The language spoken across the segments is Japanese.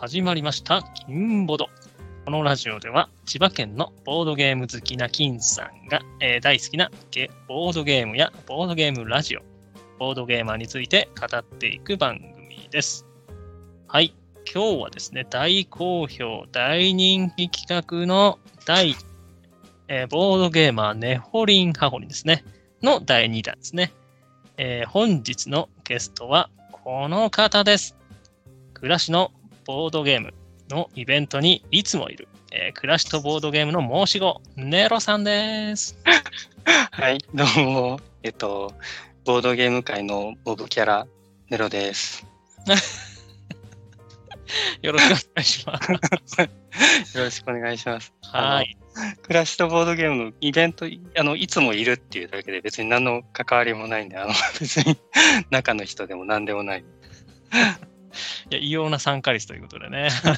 始まりました、金ボド。このラジオでは、千葉県のボードゲーム好きな金さんが、えー大好きなボードゲームやボードゲームラジオ、ボードゲーマーについて語っていく番組です。はい、今日はですね、大好評、大人気企画の第、えーボードゲーマーネホリンハホリンですね、の第2弾ですね。えー本日のゲストはこの方です。暮らしのボードゲームのイベントにいつもいる、えー暮らしとボードゲームの申し子、ネロさんです。はい、どうも、えっと、ボードゲーム界のボブキャラ、ネロです。よろしくお願いします。よろしくお願いします。はい。暮らしとボードゲームのイベント、あの、いつもいるっていうだけで別に何の関わりもないんで、あの、別に中の人でも何でもない。いや異様な参加率ということでね。そう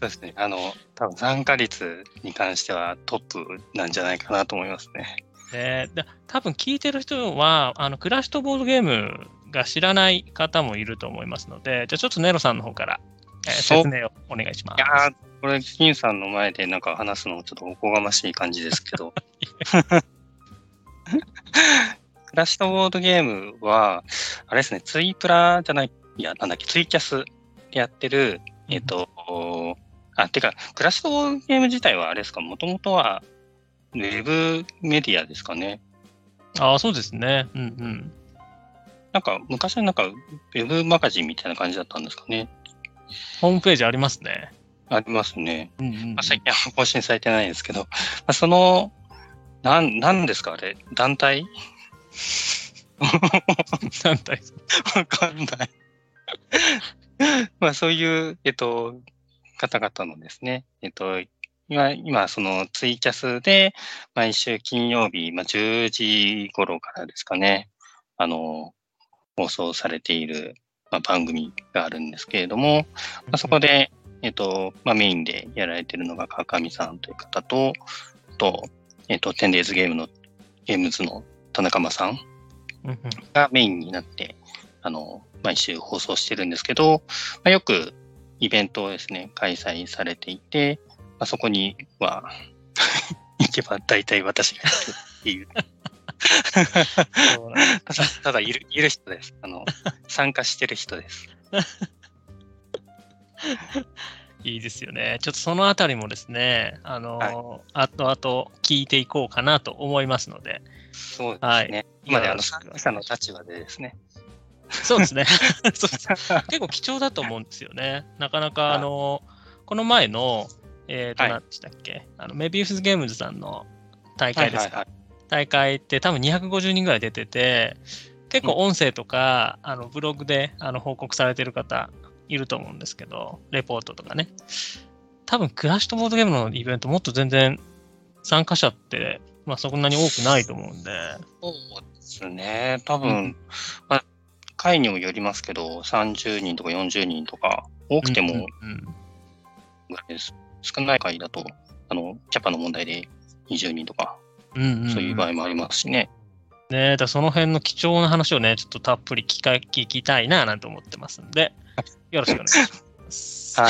ですね。あの、多分参加率に関してはトップなんじゃないかなと思いますね。でで多分聞いてる人は、あの暮らしとボードゲームが知らない方もいると思いますので、じゃあちょっとネロさんの方から、えー説明をお願いします。いやー、これ、金さんの前でなんか話すのもちょっとおこがましい感じですけど。クラッシュとボードゲームは、あれですね、ツイプラじゃない、いや、なんだっけ、ツイキャスでやってる、えっ、と、あ、てか、クラッシュとボードゲーム自体はあれですか、もともとは、ウェブメディアですかね？ああ、そうですね。うんうん。なんか、昔はなんか、ウェブマガジンみたいな感じだったんですかね？ホームページありますね。ありますね。うんうんうんまあ、最近は更新されてないんですけど、まあ、その、なん、なんですか？あれ団体？団体わかんない。まあそういう、えっと、方々のですね、えっと、今、今、そのツイキャスで、毎週金曜日、まあ10時頃からですかね、あの、放送されている、まあ、番組があるんですけれども、まあ、そこで、えっと、まあ、メインでやられているのが川上さんという方と、と、えっと、テンデイズゲームの、ゲームズの田中間さん。がメインになって、あの、毎週放送してるんですけど、まあ、よくイベントをですね、開催されていて、まあ、そこには、行けば大体私が行くっていう。ただ、ただいる、いる人です。あの、参加してる人です。いいですよね。ちょっとそのあたりもですね、あの、は後々聞いていこうかなと思いますので、そうですね。はい今であの、参加者の立場でですね。そうですね。結構貴重だと思うんですよね。なかなか、あの、この前の、えっ、と、はい何でしたっけ、あのメビウスゲームズさんの大会ですか？はい大会って多分250人ぐらい出てて、結構音声とか、あのブログであの報告されてる方いると思うんですけど、レポートとかね。多分、クラッシュとボードゲームのイベントもっと全然参加者って、まあ、そんなに多くないと思うんで、そうですね。多分、うんまあ、会にもよりますけど、30人とか40人とか、多くてもぐらいです。少ない会だと、あの、キャパの問題で20人とか、うんうんうんそういう場合もありますしね。ねだその辺の貴重な話をね、ちょっとたっぷり聞か聞きたいななんて思ってますんで、よろしくお願いします。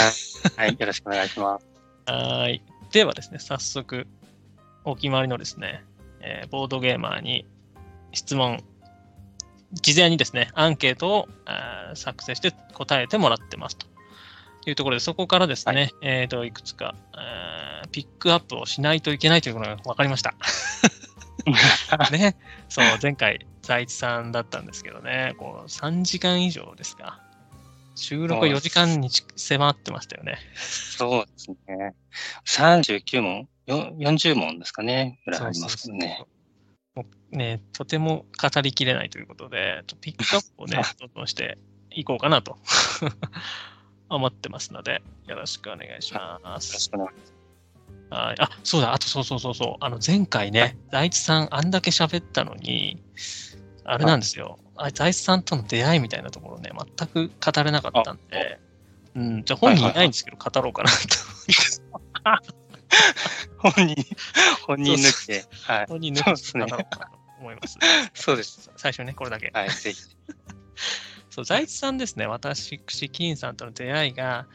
はい。はい。よろしくお願いします。はーい。ではですね、早速、お決まりのですね、えーボードゲーマーに質問、事前にですね、アンケートを作成して答えてもらってますというところで、そこからですね、えーと、いくつか、ピックアップをしないといけないということが分かりました。ね、そう、前回、財津さんだったんですけどね、こう3時間以上ですか。収録4時間に迫ってましたよね。そうですね。39問？よ ?40 問ですかね。ぐらいありますけどね。もうね、とても語りきれないということで、ピックアップをね、どんどんしていこうかなと。思ってますので、よろしくお願いしまよろしす。くお願いしはい。あ、そうだ、あとそうそうそうそう、あの前回ね、財津さんあんだけ喋ったのに、あれなんですよ、あ財津さんとの出会いみたいなところね、全く語れなかったんで、うん、じゃあ本人いないんですけど、語ろうかなと。本人、本人抜きで。はい。本人抜きそうですねうかなと思います。そうです。最初ね、これだけ。はい。ぜひ。そう、財津さんですね、私、金さんとの出会いが、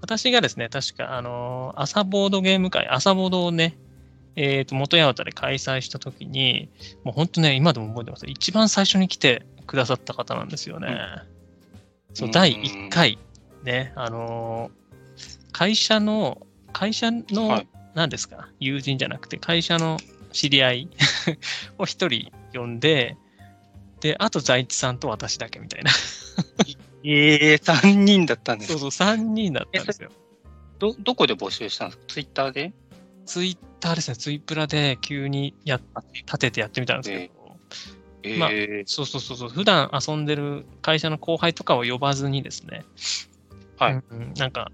私がですね、確か、あのー朝ボードゲーム会、朝ボードをね、えっ、と、元八幡で開催したときに、もう本当ね、今でも覚えてます。一番最初に来てくださった方なんですよね。そうう、ん第1回、ね、あのー会社の、会社の、はい何ですか、友人じゃなくて、会社の知り合い を一人呼んで、で、あと財津さんと私だけみたいな。ええー、3人だったんですそうそう、3人だったんですよ。ど、どこで募集したんですか？ツイッターで？ツイッターですね、ツイプラで急にやっ立ててやってみたんですけど、えまあえそうそうそうそう、普段遊んでる会社の後輩とかを呼ばずにですね、はい。うんうんなんか、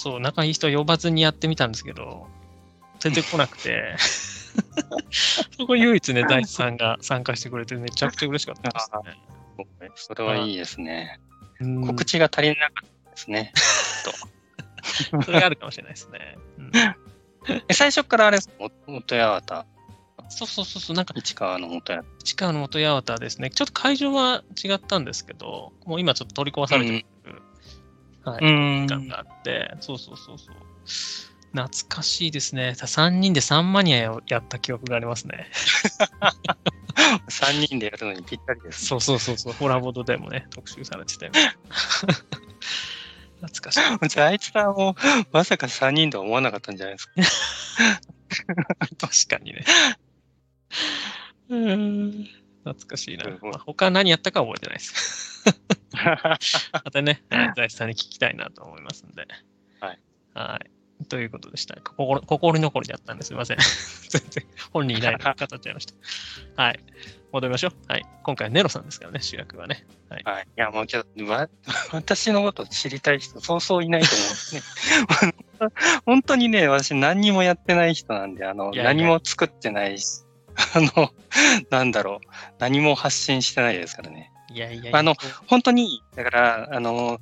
そう、仲いい人は呼ばずにやってみたんですけど、全然来なくて、そこ唯一ね、大地さんが参加してくれてめちゃくちゃ嬉しかったですね。ーそれはいいですね。うん告知が足りなかったですね。それがあるかもしれないですね。うんえ最初からあれ元八幡、そうそうそうそう、なんか市川の元八市川の元八幡ですね。ちょっと会場は違ったんですけど、もう今ちょっと取り壊されてる、はい、幡。時間があって、そうそうそうそう。懐かしいですね。3人でサンマニアをやった記憶がありますね。3人でやるのにぴったりです。そうそうそうそう。ホラボードでもね、特集されてたよ。懐かしい。財津さんもまさか3人とは思わなかったんじゃないですか？確かにね。うーん。懐かしいな。まあ、他何やったかは覚えてないです。またね、はい財んに聞きたいなと思いますんで。はい。はい。ということでした。心心残りだったんですいません。全然本人いないのに語っちゃいました。はい。戻りましょう。はい。今回はネロさんですからね、主役はね。はい。いや、もうけど、わ私のこと知りたい人、そうそういないと思うんですね。本当にね、私何にもやってない人なんで、あの、いやいや何も作ってないし、あの、なんだろう、何も発信してないですからね。いやいやいや。あの本当に、だから、あの、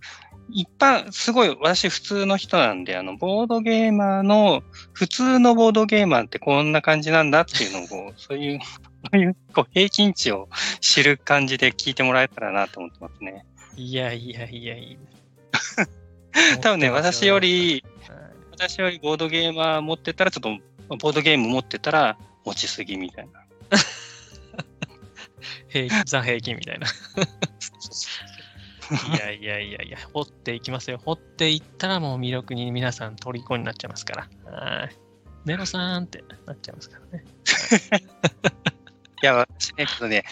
一般、すごい、私普通の人なんで、あの、ボードゲーマーの、普通のボードゲーマーってこんな感じなんだっていうのをこう、そういう、そういう、こう、平均値を知る感じで聞いてもらえたらなと思ってますね。いやいやいやいや。多分ね、私より、はい私よりボードゲーマー持ってたら、ちょっと、ボードゲーム持ってたら、持ちすぎみたいな。平均ザ平均みたいな。いやいやいやいや、掘っていきますよ。掘っていったらもう魅力に皆さん虜になっちゃいますから。はい。ネロさんってなっちゃいますからね。いや、私ね、けどね、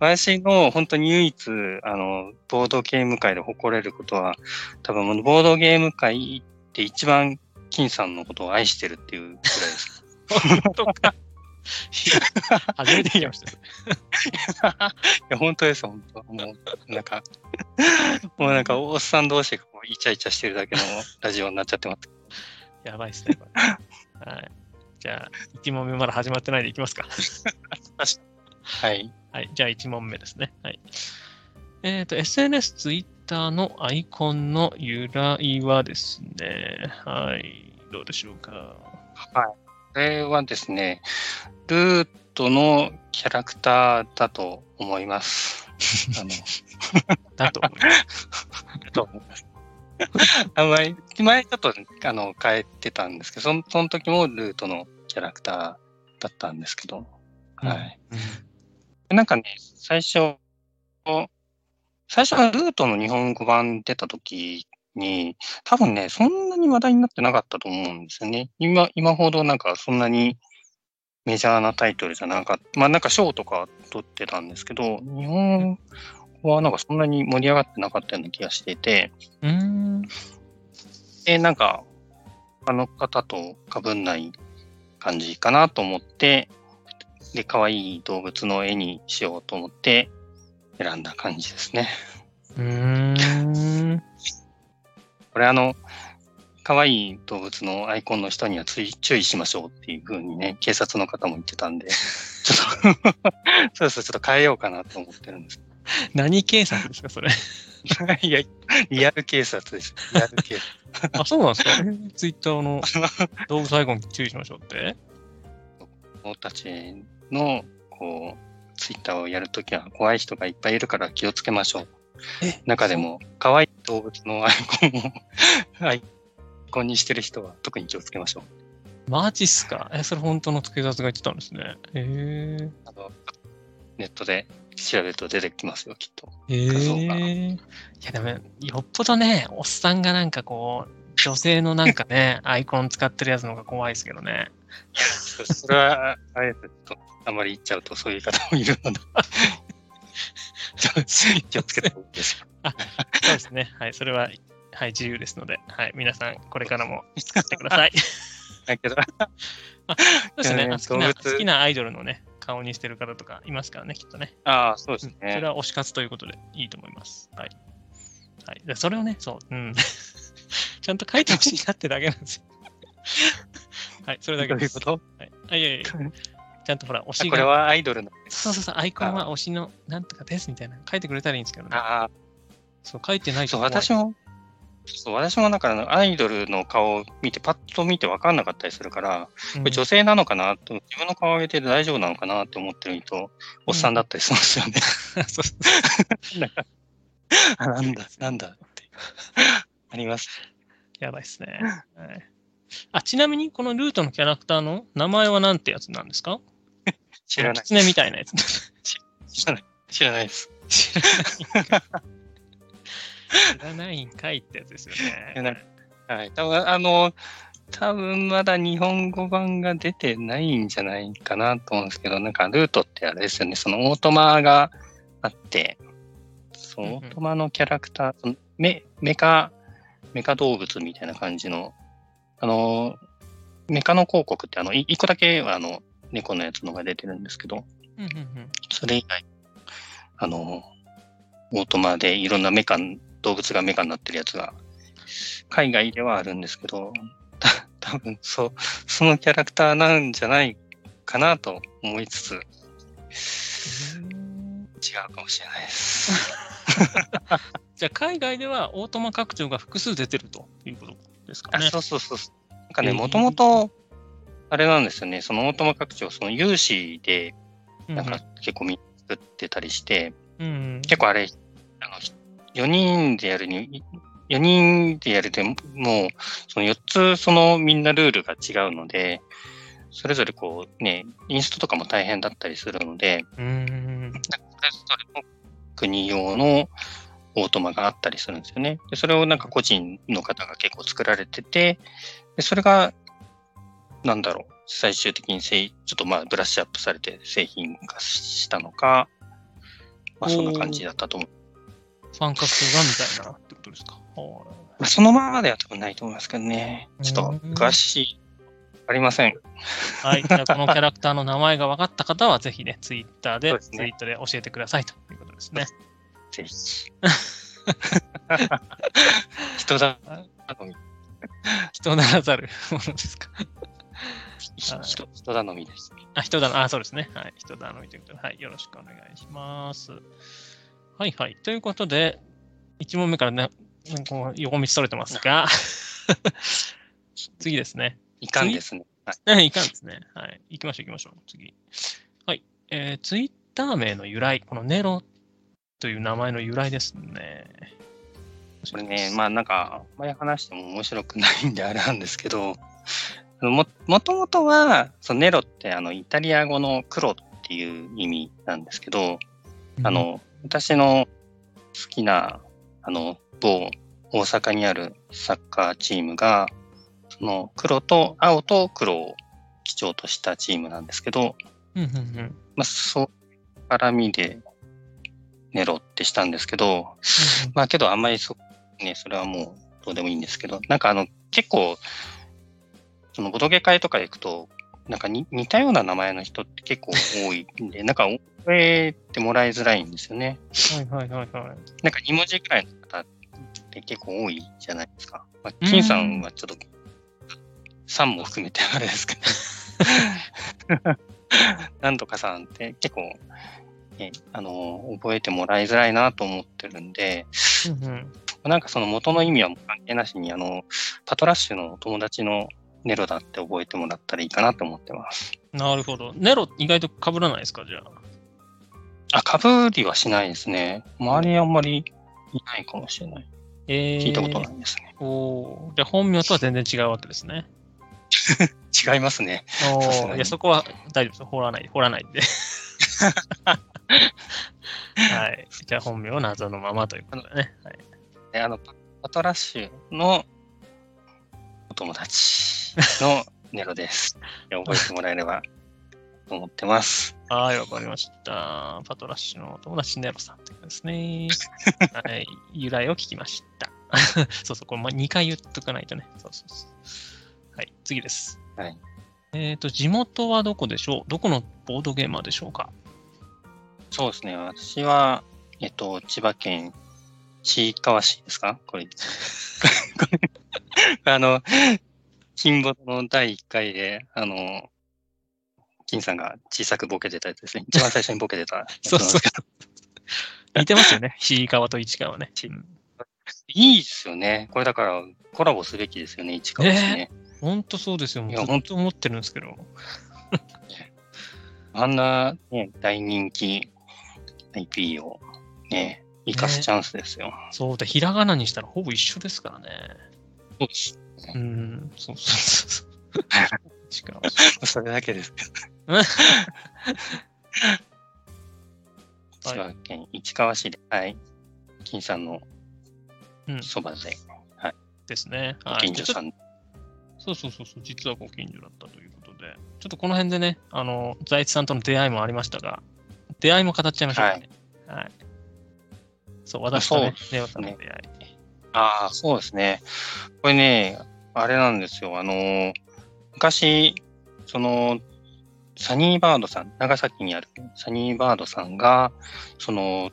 私の本当に唯一、あの、ボードゲーム界で誇れることは、多分、ボードゲーム界って一番、金さんのことを愛してるっていうくらいです。本当か。初めて聞きました。いや、本当です、本当。もう、なんか、もうなんか、おっさん同士がこうイチャイチャしてるだけのラジオになっちゃってます。やばいっすね、これ。はい。じゃあ、1問目まだ始まってないでいきますか。はい。はい。じゃあ、1問目ですね。はい。えっ、と、SNS、Twitter のアイコンの由来はですね、はい。どうでしょうか。これはですね、ルートのキャラクターだと思います。あの、だと思います。と思います。あ前、前ちょっとあの変えてたんですけど、そのその時もルートのキャラクターだったんですけど、はい。なんかね、最初、最初はルートの日本語版出た時に、多分ね、そんなに話題になってなかったと思うんですよね。今、今ほどなんかそんなにメジャーなタイトルじゃなかった。まあなんか賞とか取ってたんですけど、日本語はなんかそんなに盛り上がってなかったような気がしていて、うーん。で、なんか、他の方と被んない感じかなと思って、で、可愛い動物の絵にしようと思って選んだ感じですね。うーん。これあの、可愛い動物のアイコンの人にはつい注意しましょうっていう風にね、警察の方も言ってたんで、ちょっと、そうそう、ちょっと変えようかなと思ってるんです。何警察ですか、それ？いや、リアル警察です。リアル警察。あ、そうなんですか？ツイッターの動物アイコン注意しましょうって？子供たちの、こう、ツイッターをやるときは怖い人がいっぱいいるから気をつけましょう。え中でも、可愛い動物のアイコンを、はい、コンにしてる人は特に気をつけましょう。マジっすか？え、それ本当の警察が言ってたんですね。へえ。あのネットで調べると出てきますよ、きっと。へえ。いやでも、よっぽどね、おっさんがなんかこう、女性のなんかね、アイコン使ってるやつの方が怖いですけどね。そそれは、あえてとあまり言っちゃうとそういう方もいるので、気をつけた方がいいですよ。そうですね。はい、それは、はい、自由ですので、はい、皆さん、これからも 使ってください。だけど、そうですね。好きな好きなアイドルのね、顔にしてる方とかいますからね、きっとね。ああ、そうですうんそねれ。は推し活ということでいいと思います。はい。はい、でそれをね、そう、うん。ちゃんと書いてほしいなってだけなんですよ。はい、それだけです。どういうこと？はい、あいやいやいやちゃんとほら、推しが。これはアイドルの。そうそうそう、アイコンは推しのなんとかですみたいな。書いてくれたらいいんですけどね。あそう、書いてないあ、そう、私も、そう私もだからアイドルの顔を見て、パッと見て分かんなかったりするから、うんこれ女性なのかなと、自分の顔を上げて大丈夫なのかなって思ってる人、おっさんだったりしますよね。そうそうなんだ、なんだって。あります。やばいっすね。はい、あ、ちなみに、このルートのキャラクターの名前はなんてやつなんですか？知らない。狐みたいなやつ。知らない。知らないです。知らない。知らないんかいってやつですよやね。はい。多分あの、多分まだ日本語版が出てないんじゃないかなと思うんですけど、なんかルートってあれですよね、そのオートマがあって、そう、うんうんオートマのキャラクター、そのメメカ、メカ動物みたいな感じの、あの、メカの広告ってあの、い一個だけはあの、猫のやつのが出てるんですけど、それ以外、あの、オートマでいろんなメカ、動物がメカになってるやつが、海外ではあるんですけど、た多分そう、そのキャラクターなんじゃないかなと思いつつ、違うかもしれないです。じゃあ、海外ではオートマ拡張が複数出てるということですかあね。そうそうそう。なんかね、えーもともと、あれなんですよね、そのオートマ拡張、その有志で、うんなんか結構みんな作ってたりして、うんうん、結構あれ、あの、4人でやるに、4人でやるでも、もう、その4つ、そのみんなルールが違うので、それぞれこうね、インストとかも大変だったりするので、うんうんそれぞれの国用のオートマがあったりするんですよね。でそれをなんか個人の方が結構作られてて、でそれが、なんだろう、最終的にせいちょっとまあブラッシュアップされて製品化したのか、まあそんな感じだったと思う。ファン活がみたいなってことですか？はまあそのままでは多分ないと思いますけどね。ちょっとうん詳しい、ありません。い、はい、じゃあこのキャラクターの名前が分かった方は、ぜひね、ツイッターで、ツイートで教えてくださいということですね。ぜひ。人だ。頼み人ならざるものですか？人人人頼みです。あ、人だ、あ、そうですね。はい。人頼みということで、はい。よろしくお願いします。はいはい。ということで、1問目からね、こう横道それてますが、次ですね。いかんですね。はいえいかんですね。はい。行きましょう行きましょう。次。はい。えー、ツイッター名の由来、このネロという名前の由来ですね。これね、まあなんか、あんまり話しても面白くないんであれなんですけど、も、もともとは、そのネロってあの、イタリア語の黒っていう意味なんですけど、あ、の、私の好きな、あの、某大阪にあるサッカーチームが、その黒と青と黒を基調としたチームなんですけど、うんうんうん。まあ、そう絡みでネロってしたんですけど、まあけどあんまりそ、ね、それはもうどうでもいいんですけど、なんかあの結構、そのボドゲ会とか行くと、なんかに似たような名前の人って結構多いんで、なんか覚えてもらいづらいんですよね。はいはいはいはい。なんか2文字くらいの方って結構多いじゃないですか。まあ、金さんはちょっと3も含めてあれですけど。なんとかさんって結構、ね、あの、覚えてもらいづらいなと思ってるんで、うんなんかその元の意味は関係なしに、あの、パトラッシュのお友達のネロだって覚えてもらったらいいかなと思ってます。なるほど。ネロ意外と被らないですか、じゃあ。あ、かぶりはしないですね。周りあんまりいないかもしれない。えー、聞いたことないですね。おーじゃあ本名とは全然違うわけですね。違いますね。おいや、そこは大丈夫です。掘らない、掘らないで。はい。じゃあ本名は謎のままということでね。はい、であの、パパトラッシュのお友達の ネロです。で覚えてもらえればと思ってます。はい、わかりました。パトラッシュの友達ネロさんというですね。はい。由来を聞きました。そうそう、これ2回言っとかないとね。そうそうそう。はい、次です。はい。えっ、と、地元はどこでしょう？どこのボードゲーマーでしょうか？そうですね。私は、えっと、千葉県市川市ですか？これ。これあの、金ボの第1回で、あの、金さんが小さくボケてたやつですね。一番最初にボケてたやつなんですけど。似てますよね。C 川と市川ね。うんいいですよね。これだからコラボすべきですよね、市川市ね。ほんとそうですよ。いやずっと思ってるんですけど。あんな、ね、大人気 IP をね、生かすチャンスですよ。そうで、ひらがなにしたらほぼ一緒ですからね。そうです。うん、そうそうそうそう。市川それだけです。はい千葉県市川市で、はい。金さんのうんそばで、ですね。ごはい近所さん。そうそうそうそう、実はご近所だったということで、ちょっとこの辺でね、あの、財津さんとの出会いもありましたが、出会いも語っちゃいましょうかね。はい。そう、私とね、出会い。ああ、そうですね。これね、あれなんですよ。あのー昔、その、サニーバードさん、長崎にあるサニーバードさんが、その、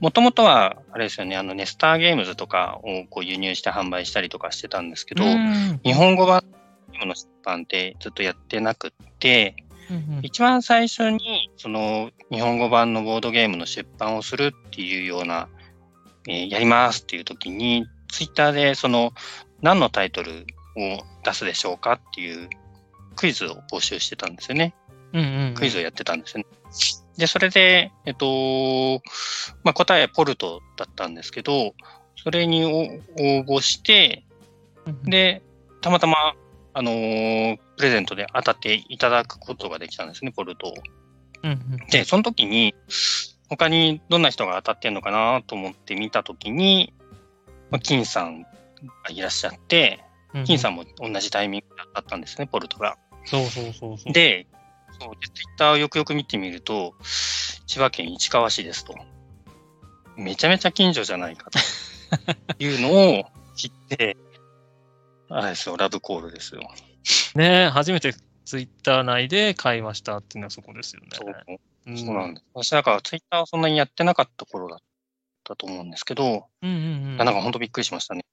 もともとは、あれですよね、あの、ネスターゲームズとかをこう輸入して販売したりとかしてたんですけど、うん日本語版の出版ってずっとやってなくって、うんうん一番最初に、その、日本語版のボードゲームの出版をするっていうような、えーやりますっていう時に、ツイッターで、その、何のタイトルを出すでしょうかっていうクイズを募集してたんですよね。クイズをやってたんですよね。で、それで、えっと、まあ、答えポルトだったんですけど、それにお応募して、うんで、たまたま、あのープレゼントで当たっていただくことができたんですね、ポルトを。うんうんで、その時に、他にどんな人が当たってんのかなと思って見た時に、まあ、金さんがいらっしゃって、うん金さんも同じタイミングで当たったんですね、ポルトが。そうそうそうそう。で、そうでツイッターをよくよく見てみると、千葉県市川市ですと。めちゃめちゃ近所じゃないかと いうのを知って、あれですよ、ラブコールですよ。ね初めてツイッター内で会話したっていうのはそこですよね。そううんそうなんです。私なんかツイッターをそんなにやってなかった頃だったと思うんですけど、うんうんうん。なんか本当びっくりしましたね。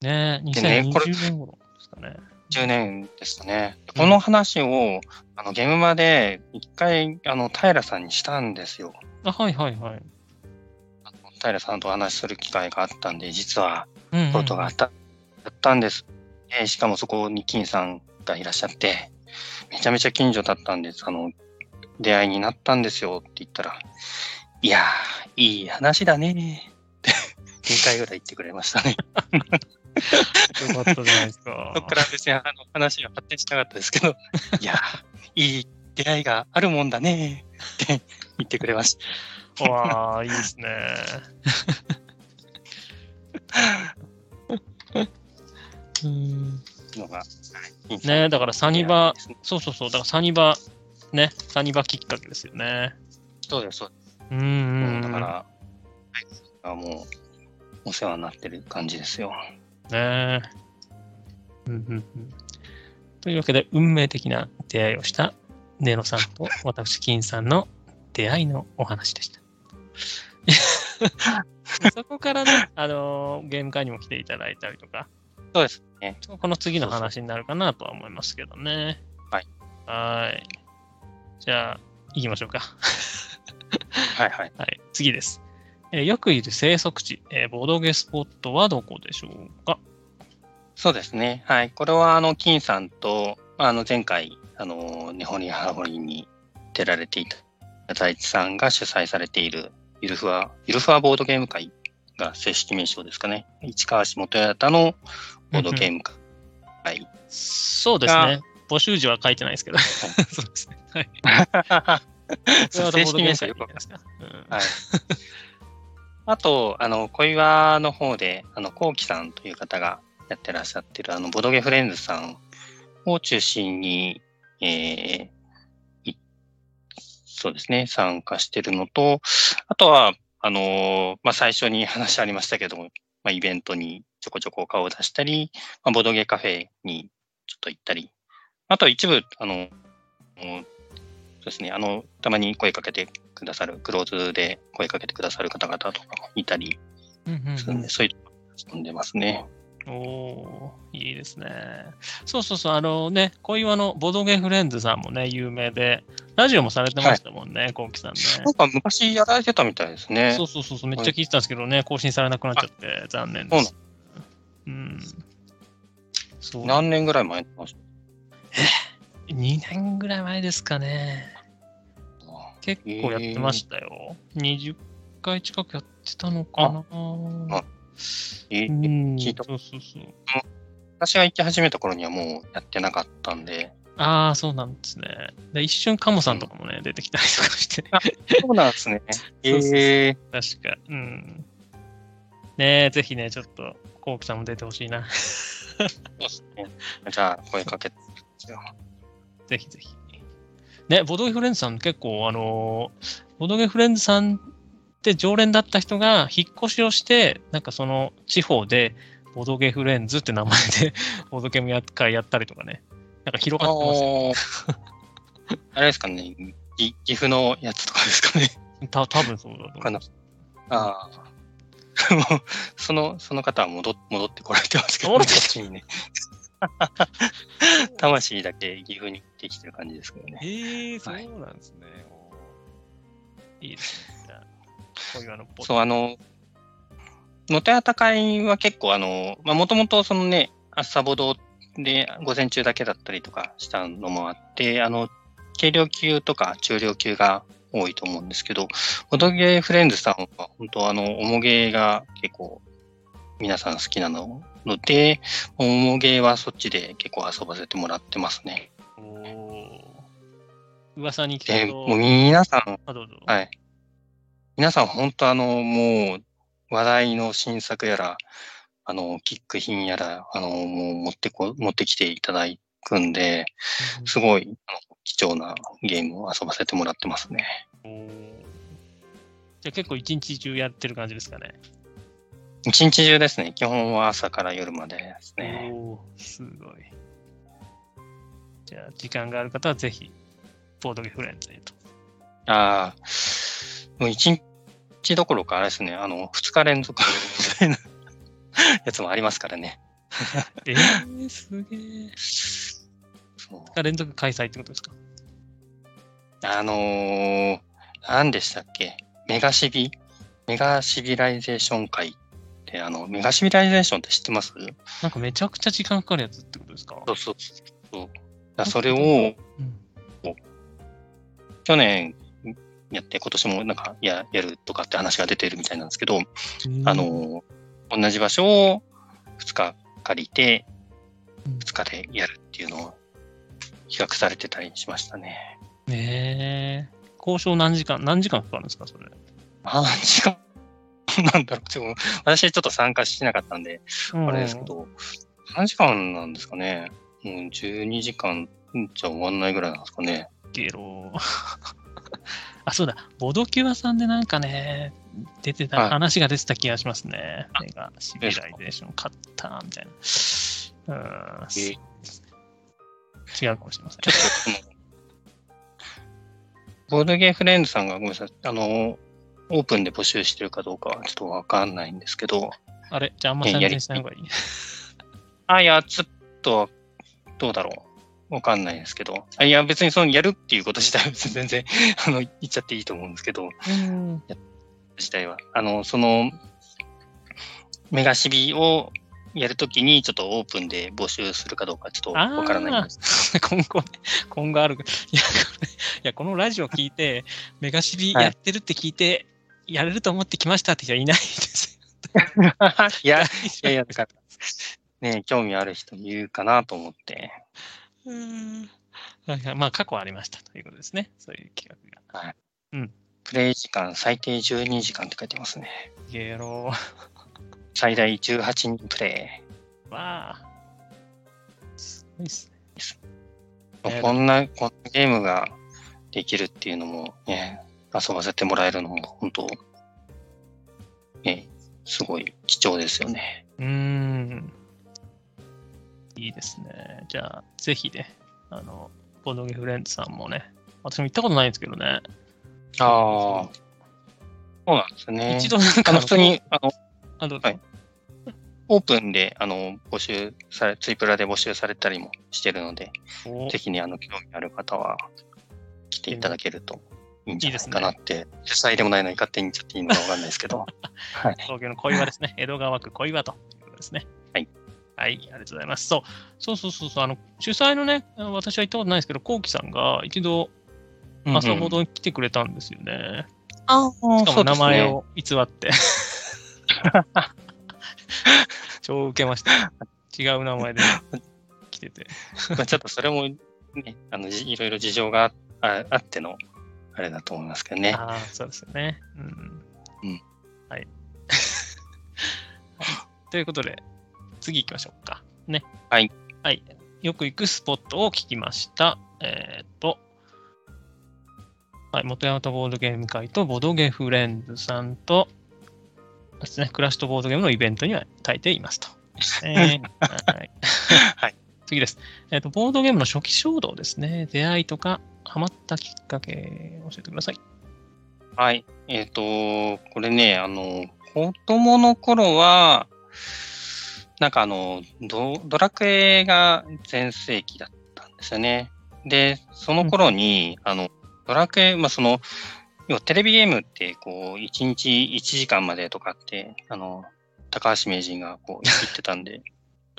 ねでねこれ2020年頃ですかね。10年ですね。うんこの話を、あの、ゲームマで一回、あの、平さんにしたんですよ。あ、はいはいはい。あの平さんとお話しする機会があったんで、実は、うんうんポルトがあった、あったんです。えーしかもそこに金さんがいらっしゃって、めちゃめちゃ近所だったんです。あの、出会いになったんですよって言ったら、いやー、いい話だねって2回ぐらい言ってくれましたね。よかったじゃないですか。そこから別にあの話は発展しなかったですけど、いやー、いい出会いがあるもんだねって言ってくれました。わあ、いいですね。うんのが、はいねだからサニバねそうそうそう、だからサニバ、ね、サニバきっかけですよね。そうです、そうです。うん。だから、はい、もう、お世話になってる感じですよ。ねうんうんうん。というわけで、運命的な出会いをしたネノさんと私、金さんの出会いのお話でした。そこからね、あのーゲーム会にも来ていただいたりとか、そうですね。この次の話になるかなとは思いますけどね。はい。はい。じゃあ、行きましょうか。はいはい。はい。次です。えーよくいる生息地、えーボードゲスポットはどこでしょうか？そうですね。はい。これは、あの、金さんと、まああの、前回、あの、日本にハーモリーに出られていた財津さんが主催されている、ゆるふわ、ゆるふわボードゲーム会が正式名称ですかね。市川市元八幡のボードゲーム会。そうですね。募集時は書いてないですけど。そうですね。はい。正式名称よくわかんないですか。はい。あと、あの、小岩の方で、あの、こうきさんという方がやってらっしゃってる、あの、ボドゲフレンズさんを中心に、えーそうですね、参加してるのと、あとは、あの、まあ、最初に話ありましたけども、まあ、イベントにちょこちょこ顔を出したり、まあ、ボドゲカフェにちょっと行ったり、あと一部、あの、そうですね、あの、たまに声かけてくださる、クローズで声かけてくださる方々とかもいたりするんで、そういうとこんでますね。おおいいですね。そうそうそう、あのね、小岩のボドゲフレンズさんもね、有名で、ラジオもされてましたもんね、こうきさんね。なんか昔やられてたみたいですね。そうそうそうそう、めっちゃ聞いてたんですけどね、更新されなくなっちゃって、残念です。うん。そう。何年ぐらい前にました？2年ぐらい前ですかね。結構やってましたよ。20回近くやってたのかな。あえうん、聞いたそうそうそう。私が行き始めた頃にはもうやってなかったんで。ああ、そうなんですね。で一瞬カモさんとかもね、出てきたりとかして。そうなんですね。そうそうえ確か。うん。ねえ、ぜひね、ちょっと、コウキさんも出てほしいな。そうですね。じゃあ、声かけて。ぜひぜひ。ね、ボドゲフレンズさん結構、あのーボドゲフレンズさんって常連だった人が引っ越しをして、なんかその地方でボドゲフレンズって名前で ボドゲームや会やったりとかね、なんか広がってますよ。あれですかね。ぎ岐阜のやつとかですかね。た多分そうだと思う。かな。ああ。その、その方は戻っ戻ってこられてますけど、ね、こ戻って っちにね。魂だけ岐阜にできてる感じですけどね。ええそうなんですね。いいですね。じゃあ、こういうあの、ボそう、あたやた会は結構、あの、まあ、もともとそのね、朝ボドで午前中だけだったりとかしたのもあって、あの、軽量級とか中量級が多いと思うんですけど、ボドゲーフレンズさんは本当あの、おもげが結構皆さん好きなの？ので、おもげはそっちで結構遊ばせてもらってますね。噂に聞で、くと、もう皆さん。はい。皆さん本当あの、もう話題の新作やら、あの、キック品やら、あの、もう持ってこ、持ってきていただくんで、すごいあの貴重なゲームを遊ばせてもらってますね。じゃあ結構一日中やってる感じですかね。一日中ですね。基本は朝から夜までですね。おーすごい。じゃあ、時間がある方はぜひ、ボードゲフレンズへと。ああ、もう一日どころかあれですね、あの、二日連続みたいなやつもありますからね。えー、すげえ。そう連続開催ってことですか？あのー、何でしたっけ？メガシビ？メガシビライゼーション会って、あの、メガシビライゼーションって知ってます？なんかめちゃくちゃ時間かかるやつってことですか？そうそうそう。だそれをうん去年やって今年もなんかややるとかって話が出てるみたいなんですけど、あ、のー、同じ場所を2日借りてうん2日でやるっていうのを企画されてたりしましたね。ねえ。交渉何時間、何時間かかるんですか、それ？何時間？なんだろうちょっと私ちょっと参加しなかったんで、あれですけど、何時間なんですかね。もう12時間じゃ終わんないぐらいなんですかね。ゲロ。あ、そうだ、ボドキュアさんでなんかね、出てた、はい。話が出てた気がしますね。メガシビライゼーション買ったみたいな。うん、え違うかもしれません。ちょっとボードゲーフレンズさんがごめんなさい、あの、オープンで募集してるかどうかはちょっとわかんないんですけど、あれ？じゃああんま宣伝しない方がいい。あ、いや、ちょっと、どうだろう。わかんないですけど。あいや、別にそのやるっていうこと自体は全然、あの、言っちゃっていいと思うんですけど、うん。自体は。あの、その、メガシビをやるときにちょっとオープンで募集するかどうかちょっとわからないんです。今後ね、今後ある。いや、このラジオ聞いて、メガシビはいやってるって聞いて、やれると思ってきましたって人はいないです いや、いやいや、だから、ね、興味ある人いるかなと思って。うん。はいはいまあ、過去ありましたということですね。そういう企画が。プレイ時間最低12時間って書いてますね。ゲロ最大18人プレー。わあ。すごいっすね。イ。こんな、こんなゲームができるっていうのもね、遊ばせてもらえるのも本当、ね、すごい貴重ですよね。うーん。いいですね。じゃあ、ぜひね、あの、ボードゲフレンズさんもね、私も行ったことないんですけどね、ああ。そうなんですね。一度なんかあの、普通に、あの、あどうぞはいオープンで、あの、募集され、ツイプラで募集されたりもしてるので、おぜひね、あの、興味ある方は来ていただけるといいんじゃないかなって、主催でもないのに勝手に言っちゃっていいのかわかんないですけど、はい。東京の小岩ですね。江戸川区小岩ということですね。はい。はい、ありがとうございます。そう、そうそうそうそう、あの、主催のね、私は行ったことないですけど、こうきさんが一度、朝ほどに来てくれたんですよね。ああ、しかも名そうですね。前を偽って。超受けました。違う名前で来てて。まあちょっとそれもね、あの、じいろいろ事情がああっての、あれだと思いますけどね。ああ、そうですよね。うん。うんはい。ということで、次行きましょうか。ね。はい。はい。よく行くスポットを聞きました。えーっと、はい、元山とボードゲーム会とボドゲフレンズさんと、ですね、クラッシュとボードゲームのイベントには書いていますと。ね はい。はい次です。えっ、と、ボードゲームの初期衝動ですね。出会いとか、ハマったきっかけ、教えてください。はい。えっ、と、これね、あの、子供の頃は、なんかあの、ドドラクエが全盛期だったんですよね。で、その頃に、あの、ドラクエ、まあ、その、要はテレビゲームって、こう、1日1時間までとかって、あの、高橋名人がこう言ってたんで、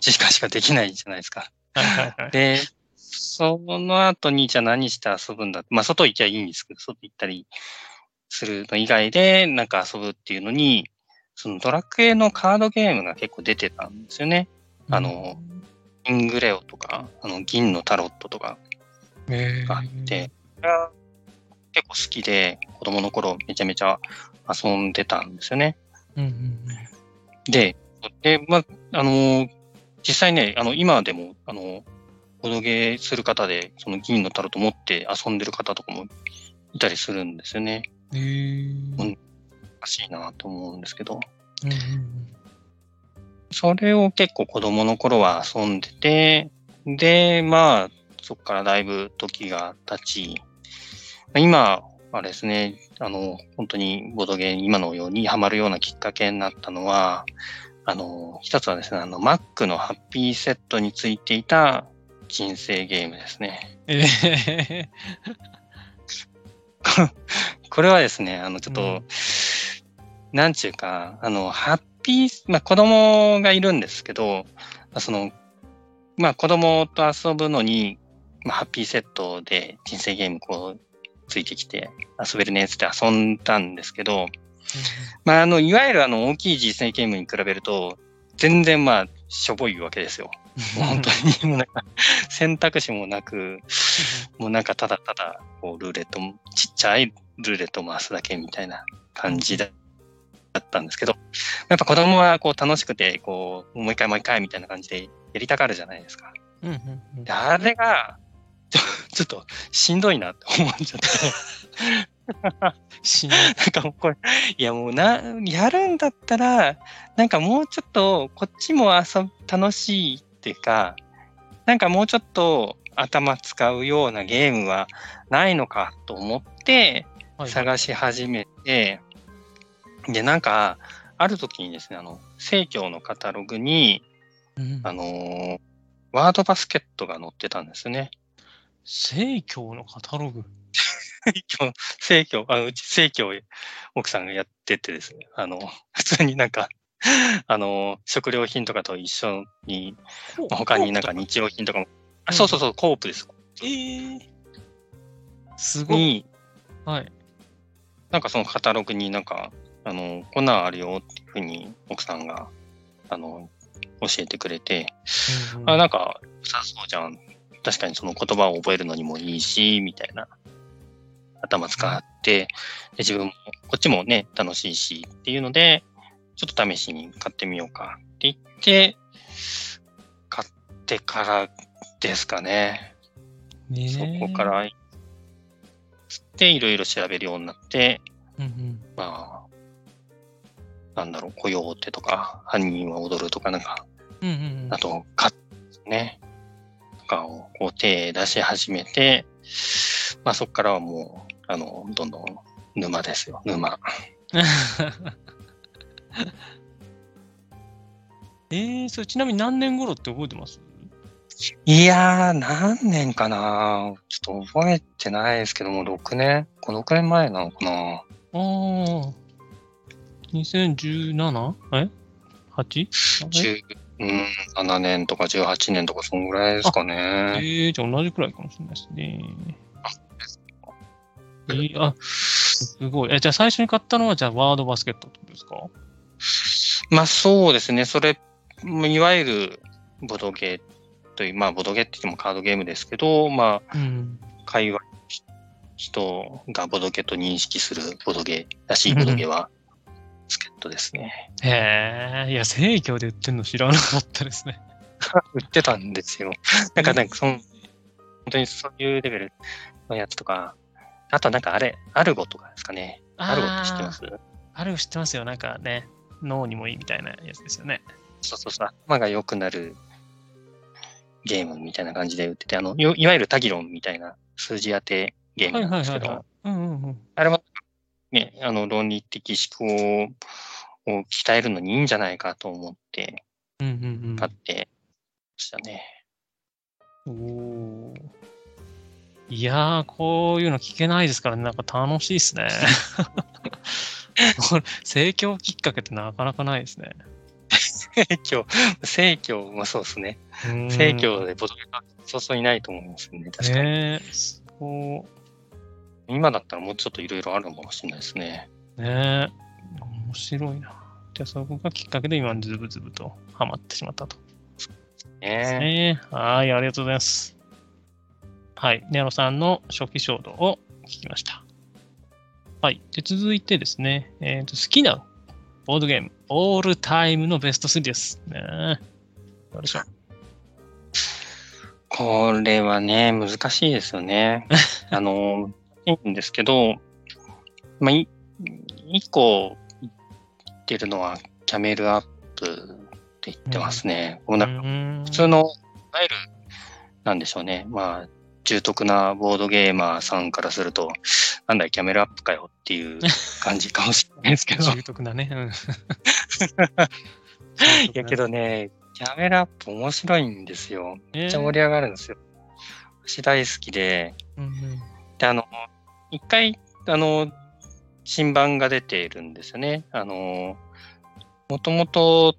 1時間しかできないじゃないですか。で、その後にじゃあ何して遊ぶんだ？まあ外行きゃいいんですけど、外行ったりするの以外でなんか遊ぶっていうのに、そのドラクエのカードゲームが結構出てたんですよね。あの、イングレオとか、あの銀のタロットとかえがあって、それは結構好きで、子供の頃めちゃめちゃ遊んでたんですよね。うんうんうんで、で、まあ、あのー実際ね、あの、今でも、あの、ボドゲーする方で、その銀のタロット持って遊んでる方とかもいたりするんですよね。へーうんおかしいなと思うんですけど。うんうんそれを結構子供の頃は遊んでて、で、まあ、そこからだいぶ時が経ち、今はですね、あの、本当にボードゲーム、今のようにハマるようなきっかけになったのは、あの、一つはですね、あの、Mac のハッピーセットについていた人生ゲームですね。えーこれはですね、あの、ちょっと、うんなんちゅうか、あの、ハッピー、まあ子供がいるんですけど、まあその、まあ子供と遊ぶのに、まあハッピーセットで人生ゲームこう、ついてきて遊べるねっつって遊んだんですけど、まああの、いわゆるあの大きい人生ゲームに比べると、全然まあ、しょぼいわけですよ。本当に、もうなんか、選択肢もなく、もうなんかただただ、こう、ルーレットも、ちっちゃいルーレットを回すだけみたいな感じだだったんですけど、やっぱ子供はこう楽しくて、こう、もう一回もう一回みたいな感じでやりたがるじゃないですか。うんうんうんであれが、ちょちょっとしんどいなって思っちゃって。しないなんかもうこれ、いやもうな、やるんだったら、なんかもうちょっとこっちも遊ぶ、楽しいっていうか、なんかもうちょっと頭使うようなゲームはないのかと思ってはい探し始めて、で、なんか、ある時にですね、あの、生協のカタログに、うんあのーワードバスケットが載ってたんですね。生協のカタログ？生協、あのうち生協奥さんがやっててですね、あの、普通になんか、あの、食料品とかと一緒に、まあ他になんか日用品とかも、あそうそうそう、コープです。えー、すごい。に、はい。なんかそのカタログになんか、ああの、こんなんあるよっていうふうに奥さんが、あの、教えてくれて、うんうんあ、なんか、良さそうじゃん。確かにその言葉を覚えるのにもいいし、みたいな。頭使って、で自分も、こっちもね、楽しいしっていうので、ちょっと試しに買ってみようかって言って、買ってからですかね。ねえそこか。ら、で、いろいろ調べるようになって、うんうんまあ、なんだろう、コヨーテとか、犯人は踊るとか、なんか、うんうんうんあと、カッツね、とかをこう手出し始めて、まあそこからはもう、あの、どんどん沼ですよ、沼。えー、それちなみに何年頃って覚えてます？いやー、何年かなちょっと覚えてないですけども、6年 ?5、6年前なのかなああ。2017? え？8? 10うん、7年とか18年とか、そんぐらいですかえね。ー、じゃあ同じくらいかもしれないですね。えー、あ、すごい。え、じゃあ最初に買ったのは、じゃあワードバスケットってことですか？まあそうですね、それ、いわゆるボドゲという、まあボドゲって言ってもカードゲームですけど、まあうん。会話人がボドゲと認識するボドゲらしいボドゲは、助っ人ですね。へえ、いや、生協で売ってんの知らなかったですね。売ってたんですよ。なんか、なんか、その、本当にそういうレベルのやつとか、あとなんかあれ、アルゴとかですかね。アルゴって知ってます？ある知ってますよ。なんかね、脳にもいいみたいなやつですよね。そうそうそう、頭が良くなるゲームみたいな感じで売ってて、あの、いいわゆるタギロンみたいな数字当てゲームはいなんですけど。あれもね、あの、論理的思考を鍛えるのにいいんじゃないかと思って買ってましたね。うん。おーいやー、こういうの聞けないですからね。なんか楽しいですね。これ盛況きっかけってなかなかないですね。生協、生協もそうですね。うん生協でボトルがそうそういないと思いますね。確かに。ねえ、そう。今だったらもうちょっといろいろあるのかもしれないですね。ねえ、面白いな。じゃあ、そこがきっかけで今、ズブズブとハマってしまったと。ねねえはい、ありがとうございます。はい、ネロさんの初期衝動を聞きました。はい、で続いてですね、えーと、好きなボードゲーム、オールタイムのベスト3です。ねえどうでしょう？これはね、難しいですよね。あの、いいんですけど、まあ、い一個言ってるのは、キャメルアップって言ってますね。こうなんかん普通の、いわゆる、なんでしょうね。まあ、重篤なボードゲーマーさんからすると、なんだい、キャメルアップかよっていう感じかもしれないですけど。重篤なね。うん いやけどね、キャメルアップ面白いんですよ。めめっちゃ盛り上がるんですよ。私大好きで、うんうんで、あの、一回、あの、新版が出ているんですよね。あの、もともと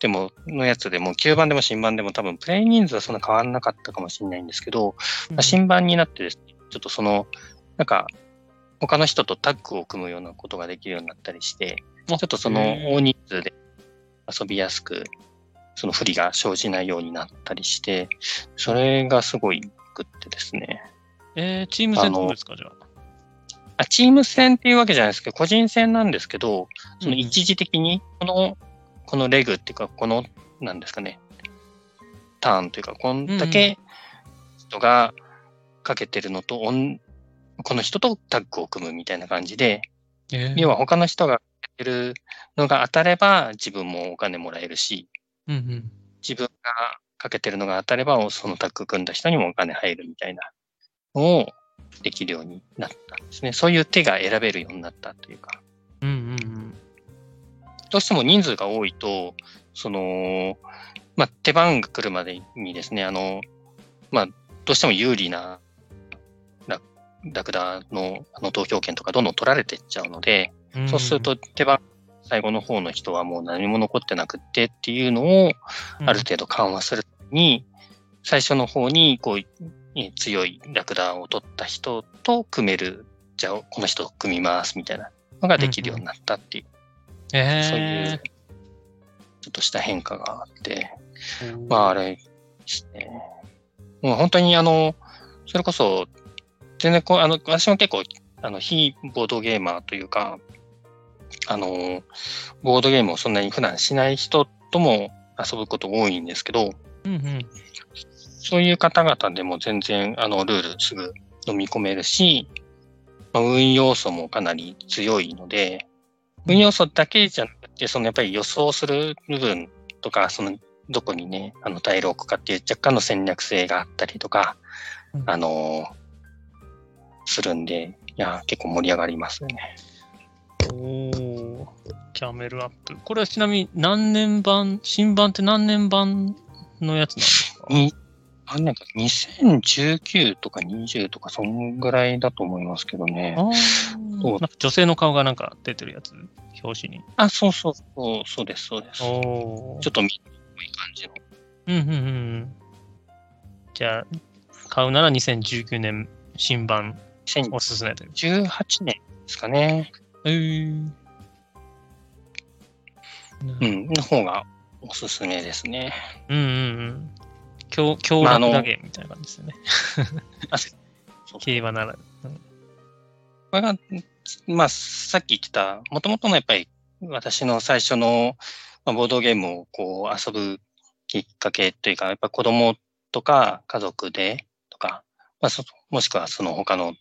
でも、のやつでも、旧版でも新版でも多分、プレイ人数はそんな変わらなかったかもしれないんですけど、まあ新版になってですね、ちょっとその、なんか、他の人とタッグを組むようなことができるようになったりして、ちょっとその大人数で遊びやすく、その不利が生じないようになったりして、それがすごいグってですね。えーチーム戦どうですか、じゃあ。あ、チーム戦っていうわけじゃないですけど、個人戦なんですけど、そのうんうん一時的に、この、このレグっていうか、この、なんですかね、ターンというか、こんだけ人がかけてるのと、おんこの人とタッグを組むみたいな感じで、えー要は他の人がかけてるのが当たれば自分もお金もらえるし、うんうん自分がかけてるのが当たればそのタッグ組んだ人にもお金入るみたいなのをできるようになったんですね。そういう手が選べるようになったというか。どうしても人数が多いと、その、まあ、手番が来るまでにですね、あの、まあ、どうしても有利なララクダのあの投票権とかどんどん取られていっちゃうので、うん。そうすると手番、最後の方の人はもう何も残ってなくってっていうのをある程度緩和するために、最初の方にこうえ強いラクダを取った人と組める、じゃあこの人と組みますみたいなのができるようになったっていうえそういうちょっとした変化があって、まああれですね。もう本当にあの、それこそ、全然こう、あの、私も結構、あの、非ボードゲーマーというか、あの、ボードゲームをそんなに普段しない人とも遊ぶこと多いんですけど、うんうん。そういう方々でも全然、あの、ルールすぐ飲み込めるし、まあ、運要素もかなり強いので、運要素だけじゃなくて、そのやっぱり予想する部分とか、その、どこにね、あの、タイルを置くかっていう若干の戦略性があったりとか、うんあのするんで、いや、結構盛り上がりますよね。おおキャメルアップ。これはちなみに何年版、新版って何年版のやつなんですか？に、何年か、2019とか20とか、そんぐらいだと思いますけどね。あそうあ。なんか女性の顔がなんか出てるやつ、表紙に。あ、そうそうそう、そうです、そうです。ちょっと見にくい感じの。うんうんうんうん。じゃあ、買うなら2019年新版おすすめという。2018年ですかね。えーうん、の方がおすすめですね。うんうんうん。強強まああの楽打芸みたいな感じですよね。競馬なら。これが、まあ、さっき言ってた、もともとのやっぱり私の最初の、まあ、ボードゲームをこう遊ぶきっかけというか、やっぱ子供とか家族でとか、まあ、そもしくはその他の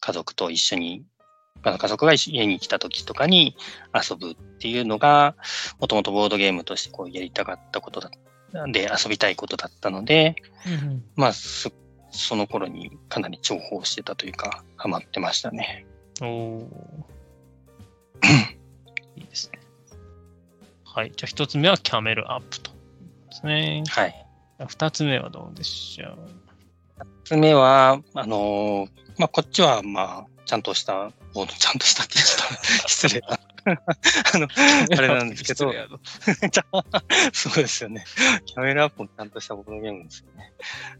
家族と一緒に、家族が家に来た時とかに遊ぶっていうのが、もともとボードゲームとしてこうやりたかったことだで遊びたいことだったので、うんまあ、すその頃にかなり重宝してたというか、ハマってましたね。うん、おお。いいですね。はい。じゃあ一つ目はキャメルアップと。ですね。はい。二つ目はどうでしょう？二つ目は、あのーまあ、こっちは、まあ、ちゃんとした、ちゃんとしたってちょっと 失礼な。あの、あれなんですけど、そうですよね。キャメルアップもちゃんとしたボードゲームですよね。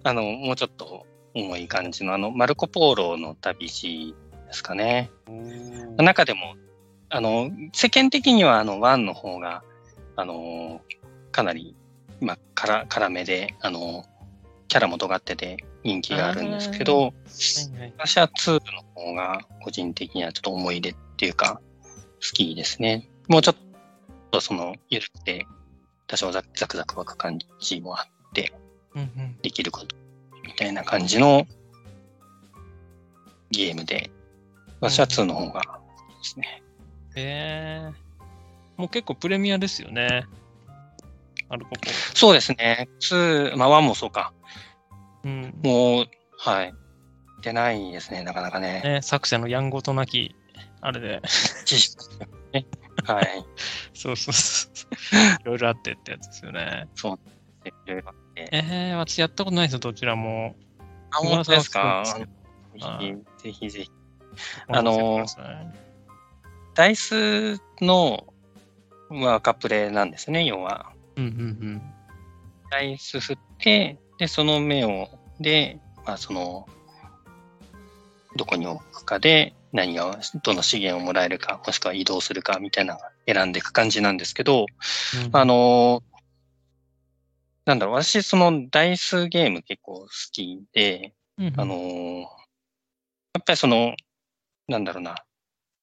あの、もうちょっと重い感じの、あの、マルコ・ポーロの旅路ですかね。中でも、あの、世間的には、あの、ワンの方が、あの、かなり、まあ、から、辛めで、あの、キャラも尖ってて人気があるんですけど、はいはい。私は2の方が個人的にはちょっと思い出っていうか、好きですね。もうちょっとその、ゆるくて、多少ザクザクザク湧く感じもあって、うんうんできること、みたいな感じのゲームで、私は2の方が好きですね。えー、もう結構プレミアですよね。アルコポ。そうですね。2、まあ1もそうか。うん。もう、はい。出ないですね、なかなかね。ね、作者のやんごとなき、あれで。知識ね。はい。そうそうそう。いろいろあってってやつですよね。いろいろあって。えー、私やったことないですよ、どちらも。あ、本当ですか？ぜひ、ぜひ。ああのダイスの、まあ、カプレなんですね、要は。うんうんダイス振って、で、その目を、で、まあ、その、どこに置くかで、何が、どの資源をもらえるか、もしくは移動するか、みたいな選んでいく感じなんですけど、うん。あの、なんだろう、私、そのダイスゲーム結構好きで、うんうん、あのーやっぱりその、なんだろうな、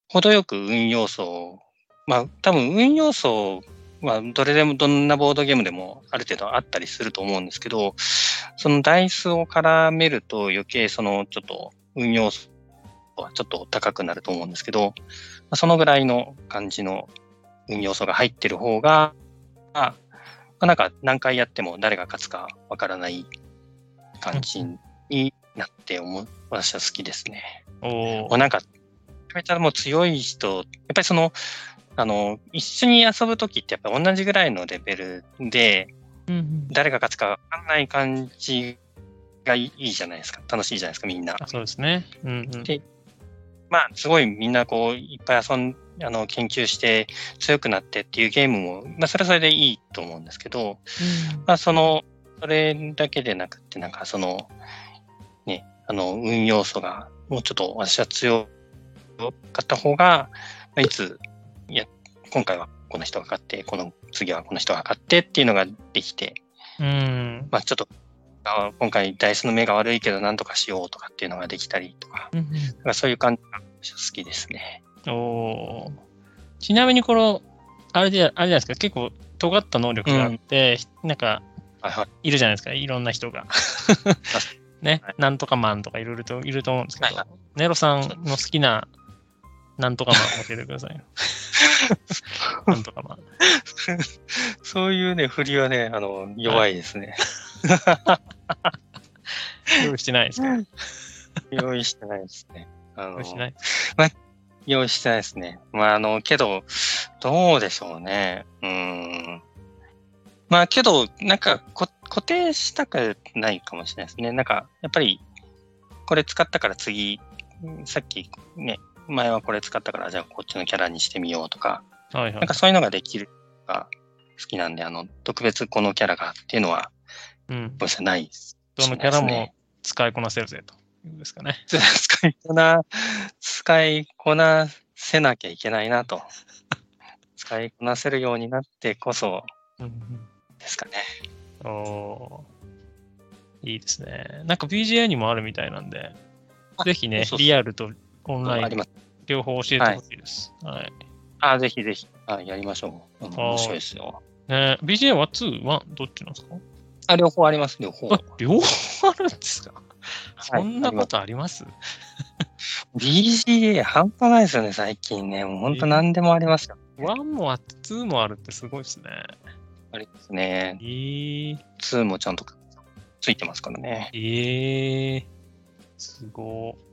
程よく運要素を、まあ多分運要素はどれでも、どんなボードゲームでもある程度あったりすると思うんですけど、そのダイスを絡めると余計そのちょっと運要素はちょっと高くなると思うんですけど、まあそのぐらいの感じの運要素が入ってる方が、まあ、なんか何回やっても誰が勝つかわからない感じになって思う、私は好きですね。おなんか、めちゃめちゃもう強い人、やっぱりその、あの、一緒に遊ぶときってやっぱ同じぐらいのレベルで、うんうん誰が勝つかわかんない感じがいいいいじゃないですか。楽しいじゃないですか、みんな。あそうですね。うんうん。でまあ、すごいみんなこう、いっぱい遊ん、あの、研究して強くなってっていうゲームも、まあ、それはそれでいいと思うんですけど、まあ、その、それだけでなくって、なんかその、ね、あの、運要素が、もうちょっと私は強かった方が、まあいつ、や、今回はこの人が勝って、この次はこの人が勝ってっていうのができて、うん。まあちょっと、あ今回ダイスの目が悪いけどなんとかしようとかっていうのができたりとか、うんなん。かそういう感じが好きですね。うん、おー。ちなみにこの、あれで、あれじゃないですか、結構尖った能力があって、なんか、はいるじゃないですか、いろんな人が。ね、はい。なんとかマンとかいろいろといると思うんですけど、はいはネロさんの好きななんとかマン教えてくださいよ。なんとかマン。そういうね、振りはね、あの、弱いですね。用意してないですか？用意してないですね。あの用意してない？用意してないですね。まあ、あの、けど、どうでしょうね。うーん。まあ、けど、なんかこ、固定したくないかもしれないですね。なんか、やっぱり、これ使ったから次、さっきね、前はこれ使ったから、じゃあこっちのキャラにしてみようとか、はいはいなんか。そういうのができるのが好きなんで、あの、特別このキャラがっていうのは、うん。ごめんなさい、ないです。どのキャラも使いこなせるぜということですかね。使いこな、使いこなせなきゃいけないなと。使いこなせるようになってこそうんですかね。うん、おーいいですね。なんか BGA にもあるみたいなんで、あぜひねリアルとオンライン。両方教えてほしいです。はい。あ、ぜひぜひ、あやりましょう。面白いですよ。ね、BGA は2、1、どっちなんですか？あ、両方あります、両方。あ、両方あるんですか？そんなことあります、BGA 半端ないですよね、最近ね。もう本当何でもありますよ。?1 もあって2もあるってすごいですね。ありますねえ。ー、2もちゃんとついてますからね。えー、すごい。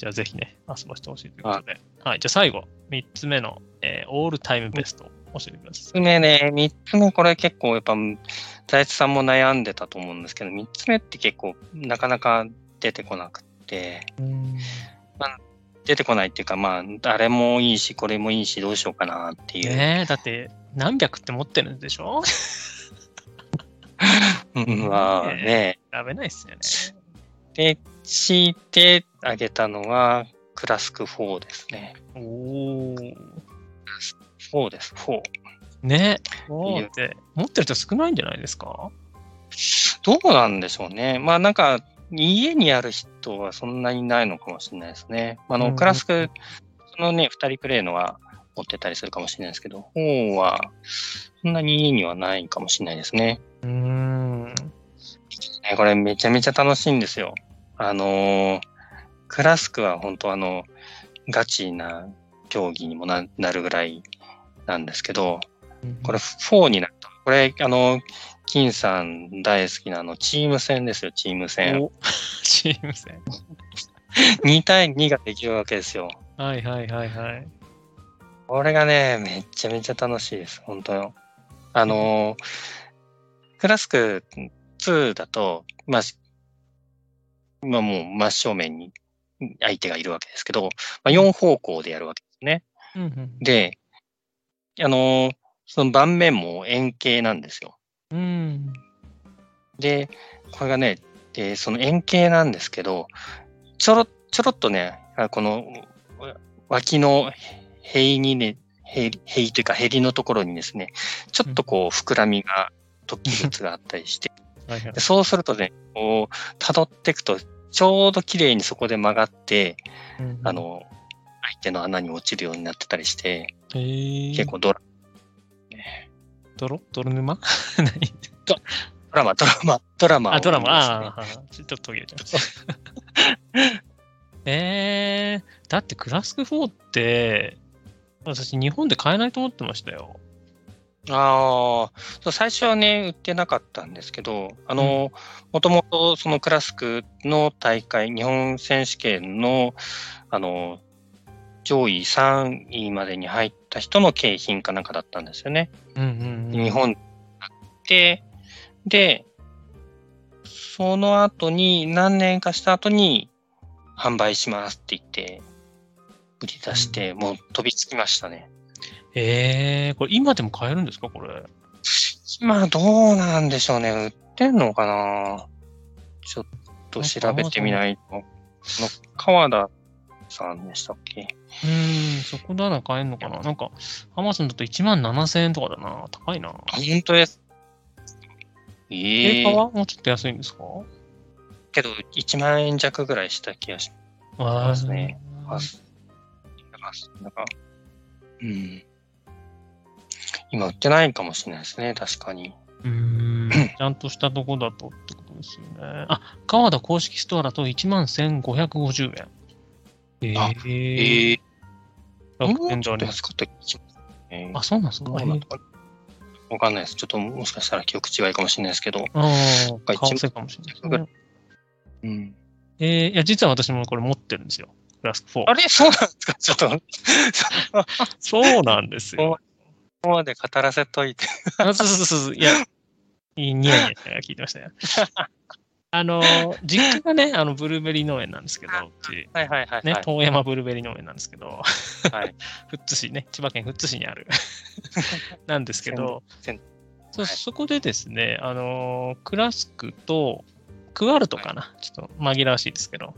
じゃあぜひね、遊ばせてほしいということで。はい、じゃあ最後、3つ目の、えーオールタイムベストを教えてくださ3つ目ね、3つ目これ結構やっぱ、財津さんも悩んでたと思うんですけど、3つ目って結構なかなか出てこなくて、い。うん。出てこないっていうか、まあ、あれもいいし、これもいいし、どうしようかなっていう。ねえ、だって何百って持ってるんでしょ？うんまあね。選べないっすよね。で、強いてあげたのは、クラスク4ですね。おお。4です、4。ねえ、って持ってる人少ないんじゃないですか？どうなんでしょうね。まあなんか、家にある人はそんなにないのかもしれないですね。あの、うんクラスク、そのね、二人プレイのは持ってたりするかもしれないですけど、4は、そんなに家にはないかもしれないですね。うーん。ねこれめちゃめちゃ楽しいんですよ。あのークラスクは本当あの、ガチな競技にもななるぐらいなんですけど、これ4になった。これ、あの、金さん大好きなあの、チーム戦ですよ、チーム戦。お チーム戦。2対2ができるわけですよ。はいはいはいはい。これがね、めちゃめちゃ楽しいです、本当よ。あのークラスク2だと、まあ、しまあもう真正面に相手がいるわけですけど、まあ、4方向でやるわけですね。うんうんで、あのーその盤面も円形なんですよ。うん。で、これがね、でその円形なんですけど、ちょろ、ちょろっとね、あこの脇の塀にね、塀塀というかヘリのところにですね、ちょっとこう膨らみが、突起物があったりして、はいはい。で。そうするとね、こう、辿っていくと、ちょうど綺麗にそこで曲がって、うんあ、の、相手の穴に落ちるようになってたりして、えー、結構ドラ泥泥沼？何？ドラマ、ドラマ、ドラマをあ、ドラマ、ああ、ちょっと途切れちゃいました。えー、だってクラスク4って、私日本で買えないと思ってましたよ。ああ、最初はね、売ってなかったんですけど、あの、もともとそのクラスクの大会、日本選手権の、あの、上位3位までに入った人の景品かなんかだったんですよね。うんうん、うん。日本で、で、その後に、何年かした後に、販売しますって言って、売り出して、もう飛びつきましたね。えー、これ今でも買えるんですかこれ？まあ、どうなんでしょうね。売ってんのかな？ちょっと調べてみないと。この川田さんでしたっけ？うーん、そこなら買えんのかな？なんか、アマゾンだと1万7000円とかだな。高いな。あ、本当です。ええ定価はもうちょっと安いんですか？けど、1万円弱ぐらいした気がしますね。あーます。なんか、うん。今売ってないかもしれないですね、確かに。うーん、ちゃんとしたとこだとってことですよね。あ、川田公式ストアだと1万1550円。えあー、ええ楽天じゃ。安かった気がしますね。あ、そうなんですか？わかんないです。ちょっともしかしたら記憶違いかもしれないですけど。ああ、が一番為替かもしれないですね。うん。えー、いや、実は私もこれ持ってるんですよ。クラスク4。あれ？そうなんですか？ちょっと、そ そうなんですよ。こまで語らせといて。あそうそうそう。いや、いいニヤニヤ聞いてましたよ。あの、実家がね、あの、ブルーベリー農園なんですけど、うち、はいはいはい、ね、はい。遠山ブルーベリー農園なんですけど、はい。富津市ね、千葉県富津市にある なんですけど、そはいそこでですね、あのークラスクとクワルトかな、ちょっと紛らわしいですけど、はい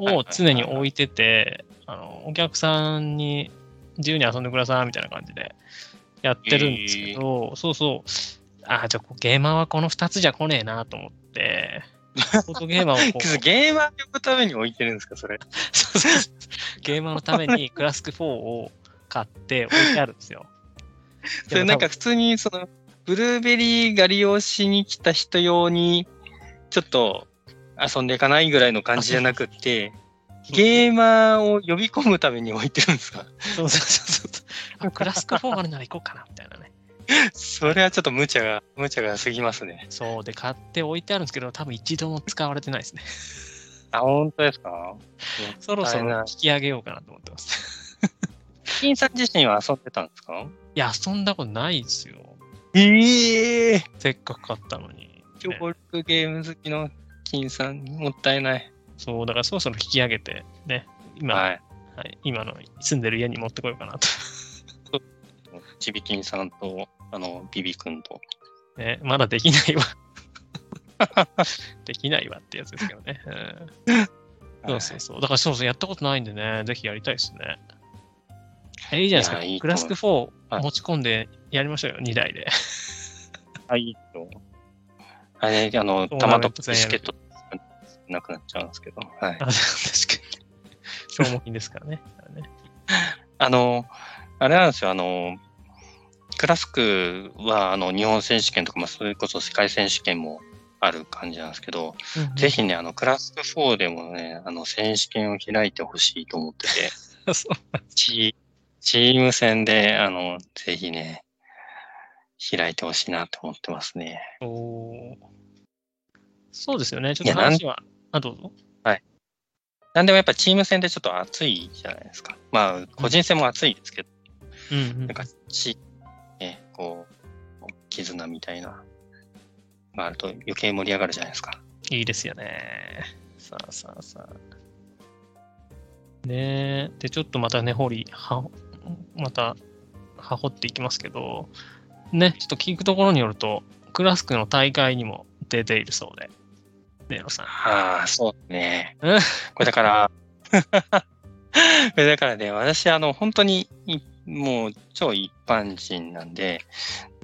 を常に置いてて、あのお客さんに自由に遊んでくださいみたいな感じでやってるんですけど、そうそう、ああ、じゃあゲーマーはこの2つじゃ来ねえなと思って、ゲーマーをこう。ゲーマー呼ぶために置いてるんですか、それ。そうそうそう。ゲーマーのためにクラスク4を買って置いてあるんですよ。それなんか普通にその、ブルーベリー狩りをしに来た人用に、ちょっと遊んでいかないぐらいの感じじゃなくって、ゲーマーを呼び込むために置いてるんですか？そうそうそうそう あクラスク4あるなら行こうかなみたいなね。それはちょっと無茶が、無茶が過ぎますね。そうで買って置いてあるんですけど、多分一度も使われてないですね。あ、本当ですか？そろそろ引き上げようかなと思ってます。金さん自身は遊んでたんですか？いや、遊んだことないですよ。ええせっかく買ったのに。協力ゲーム好きの金さん、もったいない。そう、だからそろそろ引き上げて、ね、今、はいはい。今の住んでる家に持ってこようかなと。ちびきんさんと、あの、ビビ君と。ね、まだできないわ。できないわってやつですけどね。うんそうそうそう。だからそうそう、やったことないんでね、ぜひやりたいですね。え、いいじゃないですか。いやいいとクラスク4はい持ち込んでやりましょうよ、2台で。はい。あれ、あの、トーナメントたまと戦やるチケットなくなっちゃうんですけど。はいあ。確かに。消耗品ですからね。ね あの、あれなんですよ、あの、クラスクは、あの、日本選手権とか、まあ、それこそ世界選手権もある感じなんですけど、ぜひね、あの、クラスク4でもね、あの、選手権を開いてほしいと思ってて、チチーム戦で、あの、ぜひね、開いてほしいなと思ってますね。そうですよね。ちょっと話は。あ、どうぞ。なんでもやっぱチーム戦でちょっと熱いじゃないですか。まあ、個人戦も熱いですけど、うんうんなんか、チね、こう、絆みたいな、があると余計盛り上がるじゃないですか。いいですよね。さあさあさあ。ねえ。で、ちょっとまたね、掘り、は、また、はほっていきますけど、ね、ちょっと聞くところによると、クラスクの大会にも出ているそうで、ネロさん。ああ、そうね。うんこれだから、これだからね、私、あの、本当にい、もう超一般人なんで、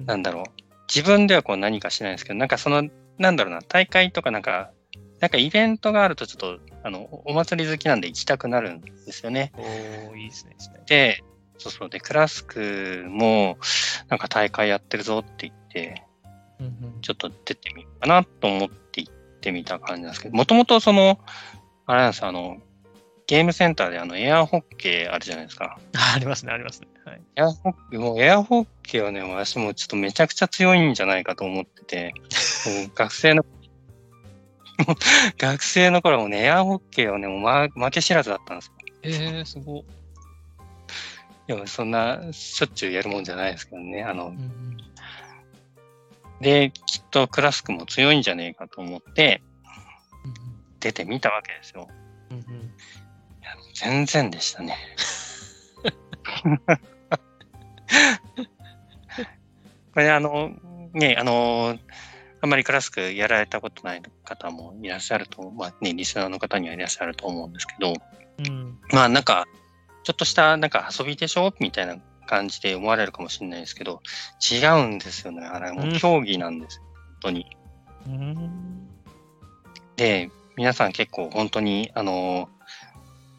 なんだろう。自分ではこう何かしないんですけど、なんかその、なんだろうな、大会とかなんか、なんかイベントがあるとちょっと、あの、お祭り好きなんで行きたくなるんですよね。おー、いいですね。でそうそう。で、クラスクも、なんか大会やってるぞって言って、うんうんちょっと出てみようかなと思っってみた感じなんですけど、もともとその、あれなんですあの、ゲームセンターであの、エアホッケーあるじゃないですか。あありますね、ありますね。はい。エアホッケー、もうエアホッケーはね、私もちょっとめちゃくちゃ強いんじゃないかと思ってて、もう 学生の、学生の頃もね、エアホッケーはね、もう、ま、負け知らずだったんですよ。えー、すごい。でもそんな、しょっちゅうやるもんじゃないですけどね。あのう、んで、きっとクラスクも強いんじゃねえかと思って、うん出てみたわけですよ。うんうん全然でしたね。これあの、ね、あの、あんまりクラスクやられたことない方もいらっしゃると、まあね、リスナーの方にはいらっしゃると思うんですけど、うん。まあなんか、ちょっとしたなんか遊びでしょ？みたいな感じで思われるかもしれないですけど、違うんですよね。あれもう競技なんですよ。本当に。うん。で、皆さん結構本当に、あの、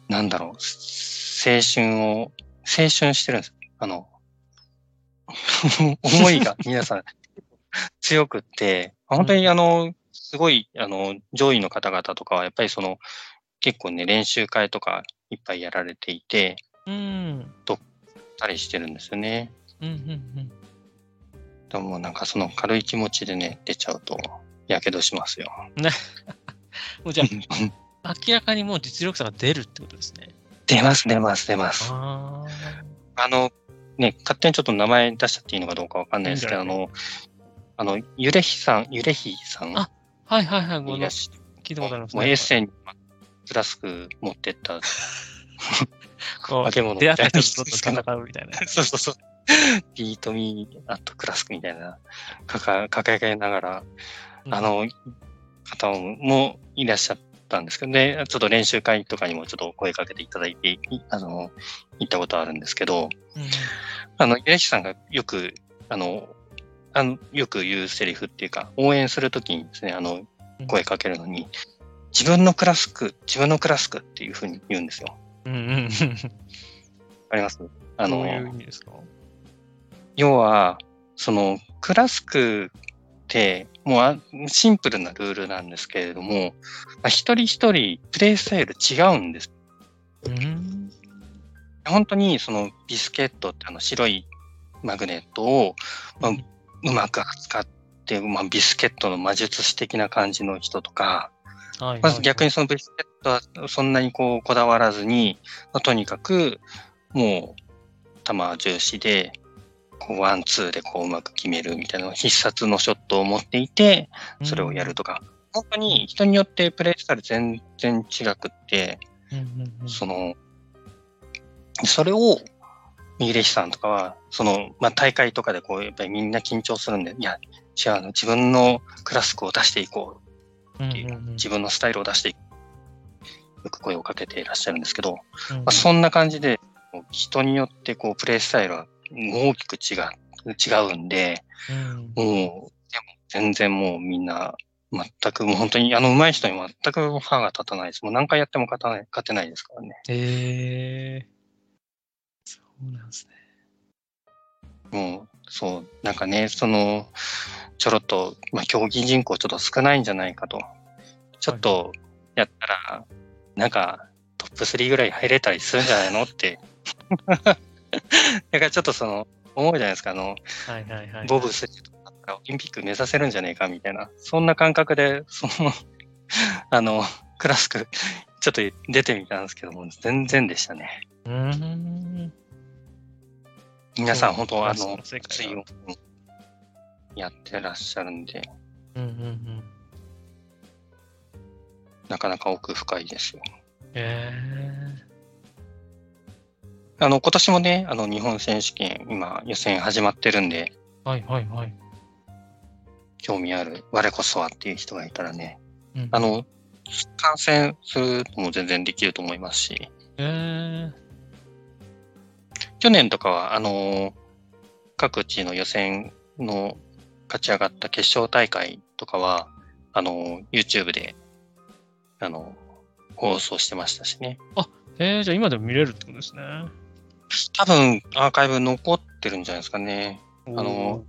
なんだろう、青春を、青春してるんです。あの、思いが皆さん強くって、本当にあの、すごい、あの、上位の方々とかは、やっぱりその、結構ね、練習会とかいっぱいやられていて、うん。たりしてるんですよね。うん。うん。でもなんかその軽い気持ちでね、出ちゃうと、やけどしますよ。もうじゃあ、明らかにもう実力差が出るってことですね。出ます、出ます、出ます。ああの、ね、勝手にちょっと名前出しちゃっていいのかどうかわかんないですけど、あの、あの、ゆれひさん、ゆれひさんああ。はいはいはい。ごめんいらっし聞いたことありますもうエッセンにフラスク持ってった こ化け 物う出会ったみたいな人と戦うみたいな。そうそうそう。ビートミーアットクラスクみたいな、かか、掲げながら、あの、方もいらっしゃったんですけどね、ちょっと練習会とかにもちょっと声かけていただいて、いあの、行ったことあるんですけど、うん、うんあの、ゆれひさんがよく、あの、あの、よく言うセリフっていうか、応援するときにですね、あのう、ん声かけるのに、自分のクラスク、自分のクラスクっていうふうに言うんですよ。うんうんうん。ありますあのどう、いう意味ですか？要は、その、クラスクって、もうあシンプルなルールなんですけれども、まあ、一人一人プレイスタイル違うんです。うん。本当にそのビスケットってあの白いマグネットを、まあうまく扱って、まあ、ビスケットの魔術師的な感じの人とか、はいまず逆にそのビスケットはそんなにこうこだわらずに、まあ、とにかくもう球重視で、こうワンツーでこううまく決めるみたいな必殺のショットを持っていて、それをやるとか、本当に人によってプレイスタイル全然違くって、うんうんうん。その、それを、三浦さんとかは、その、まあ、大会とかでこう、やっぱりみんな緊張するんで、いや、違うの、自分のクラスクを出していこうっていう、うんうんうん。自分のスタイルを出していく。よく声をかけていらっしゃるんですけど、まうんあ、そんな感じで、人によってこう、プレイスタイルは大きく違う、違うんで、うんもう、でも全然もうみんな、全くもう本当に、あの上手い人に全く歯が立たないです。もう何回やっても勝たない、勝てないですからね。へえ。そうなんですね。もう、そう、なんかね、その、ちょろっと、まあ、競技人口ちょっと少ないんじゃないかと。ちょっと、やったら、なんか、トップ3ぐらい入れたりするんじゃないのって。だからちょっとその、思うじゃないですか、あの、はいはいはい。ボブスレーとかオリンピック目指せるんじゃねえか、みたいな。そんな感覚で、その、あの、クラスク、ちょっと出てみたんですけども、全然でしたね。うーん。皆さん、本当あの水が温やってらっしゃるんで、うんうんうん。なかなか奥深いですよ。へあの、今年もね、あの、日本選手権、今、予選始まってるんで、え。はいはいはい。興味ある、我こそはっていう人がいたらね、うんあ、の、観戦するのも全然できると思いますし、へえ。去年とかは、あの、各地の予選の勝ち上がった決勝大会とかは、あの、YouTube で、あの、放送してましたしね。えー、じゃあ今でも見れるってことですね。多分、アーカイブ残ってるんじゃないですかね。あの、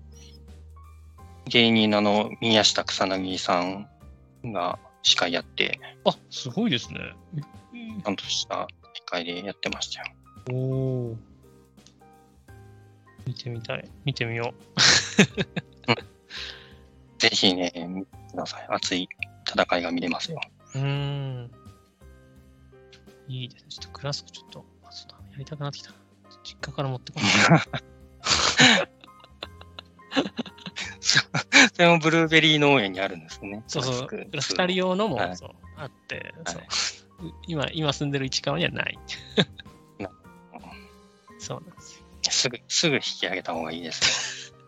芸人のあの、宮下草薙さんが司会やって、あ、すごいですね。ちゃんとした大会でやってましたよ。おお。見てみたい。見てみよ ぜひね、見てください。熱い戦いが見れますよ。う。ん。いいですね。ちょっとクラスクちょっと、やりたくなってきた。実家から持ってこない。そ それもブルーベリー農園にあるんですね。そうそう。クラスク二人用のも、はいそうあって、はいそう今、今住んでる市川にはない な。そうなんですよ。すぐ、すぐ引き上げた方がいいですよ。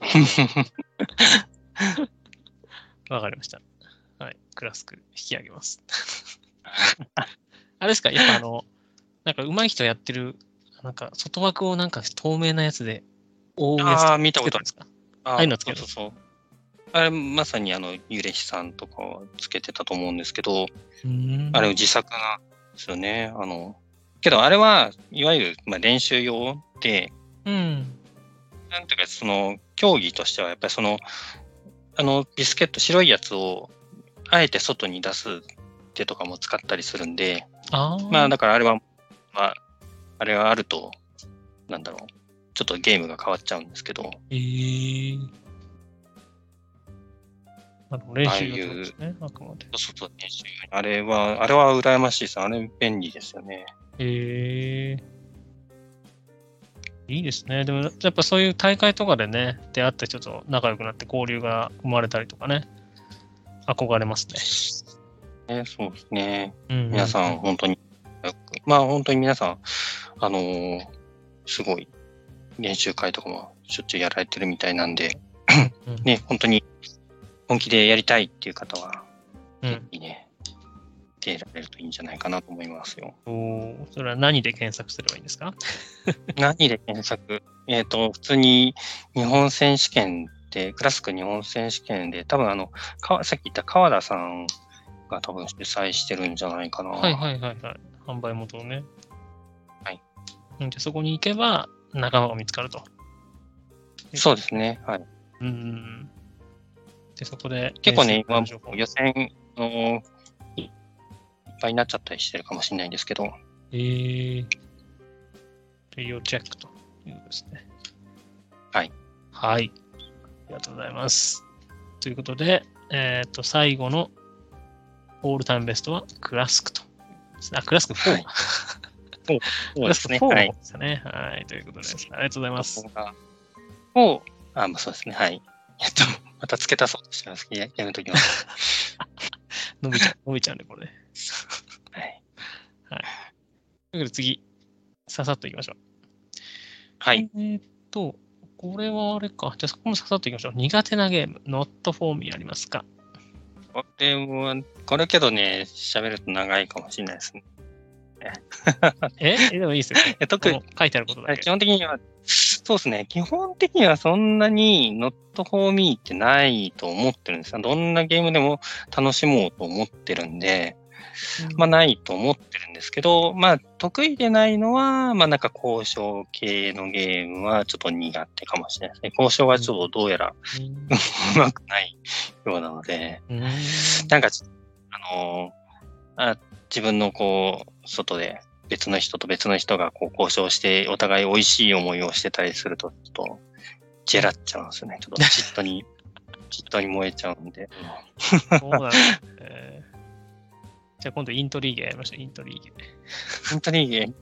わかりました。はい。クラスク引き上げます。あれですか？やっぱあの、なんか上手い人やってる、なんか外枠をなんか透明なやつで覆うやつああ、見たことある。んですか？あああいうのつけるそうそうそう。あれ、まさにあの、ゆれひさんとかはつけてたと思うんですけど、あれ自作なんですよね。あの、けどあれは、いわゆる、まあ、練習用で、うん。なんていうか、その、競技としては、やっぱりその、あの、ビスケット、白いやつを、あえて外に出す手とかも使ったりするんで、ああ。まあ、だからあれは、まあ、あれがあると、なんだろう、ちょっとゲームが変わっちゃうんですけど、ええあの練習用ですね、あくまで。そうそう、練習用にあれは、あれは羨ましいです。あれ便利ですよね。ええいいですね。でも、やっぱそういう大会とかでね、出会った人と仲良くなって交流が生まれたりとかね、憧れますね。ねそうですね。うん、皆さん、本当に、まあ本当に皆さん、あのーすごい練習会とかもしょっちゅうやられてるみたいなんで、うんね、本当に本気でやりたいっていう方は、うん。いいね、出られるといいんじゃないかなと思いますよ。おーそれは何で検索すればいいんですか？何で検索？えっ、と、普通に日本選手権で、クラスク日本選手権で、多分あの、かさっき言った川田さんが多分主催してるんじゃないかな。はいはいはいはい。販売元をね。はいうん。でそこに行けば仲間が見つかると。そうですね。はい。うん。で、そこで。結構ね、今予選のいいっぱいになっちゃったりしてるかもしれないんですけど、えー、要チェックということですね。はい。はい。ありがとうございます。ということで、えっ、と、最後のオールタイムベストはクラスクと。あ、クラスク4。はいそうクラスク4はいすよね。はい。ということです。ありがとうございます。を、あ、まあそうですね。はい。えっと、また付け足そうとしてますややめときます。伸びちゃう、伸びちゃうんで、これで。はい。ということで次、ささっといきましょう。はい。えーっと、これはあれか。じゃあそこもささっといきましょう。苦手なゲーム、Not for me ありますか？これは、これけどね、喋ると長いかもしれないですね。え？えでもいいですよ。え特に書いてあることだけ基。本的には、そうですね。基本的にはそんなに not for me ってないと思ってるんですよ。どんなゲームでも楽しもうと思ってるんで、まあないと思ってるんですけど、まあ得意でないのは、まあなんか交渉系のゲームはちょっと苦手かもしれないですね。交渉がちょっとどうやらうまくないようなので、なんかあのーあ、自分のこう、外で別の人と別の人がこう交渉して、お互い美味しい思いをしてたりすると、ちょっと、ジェラっちゃうんですよね。ちょっと嫉妬に、嫉妬に燃えちゃうんで。そう。じゃあ今度イントリーゲやりましょう。イントリーゲ。本当に、行っ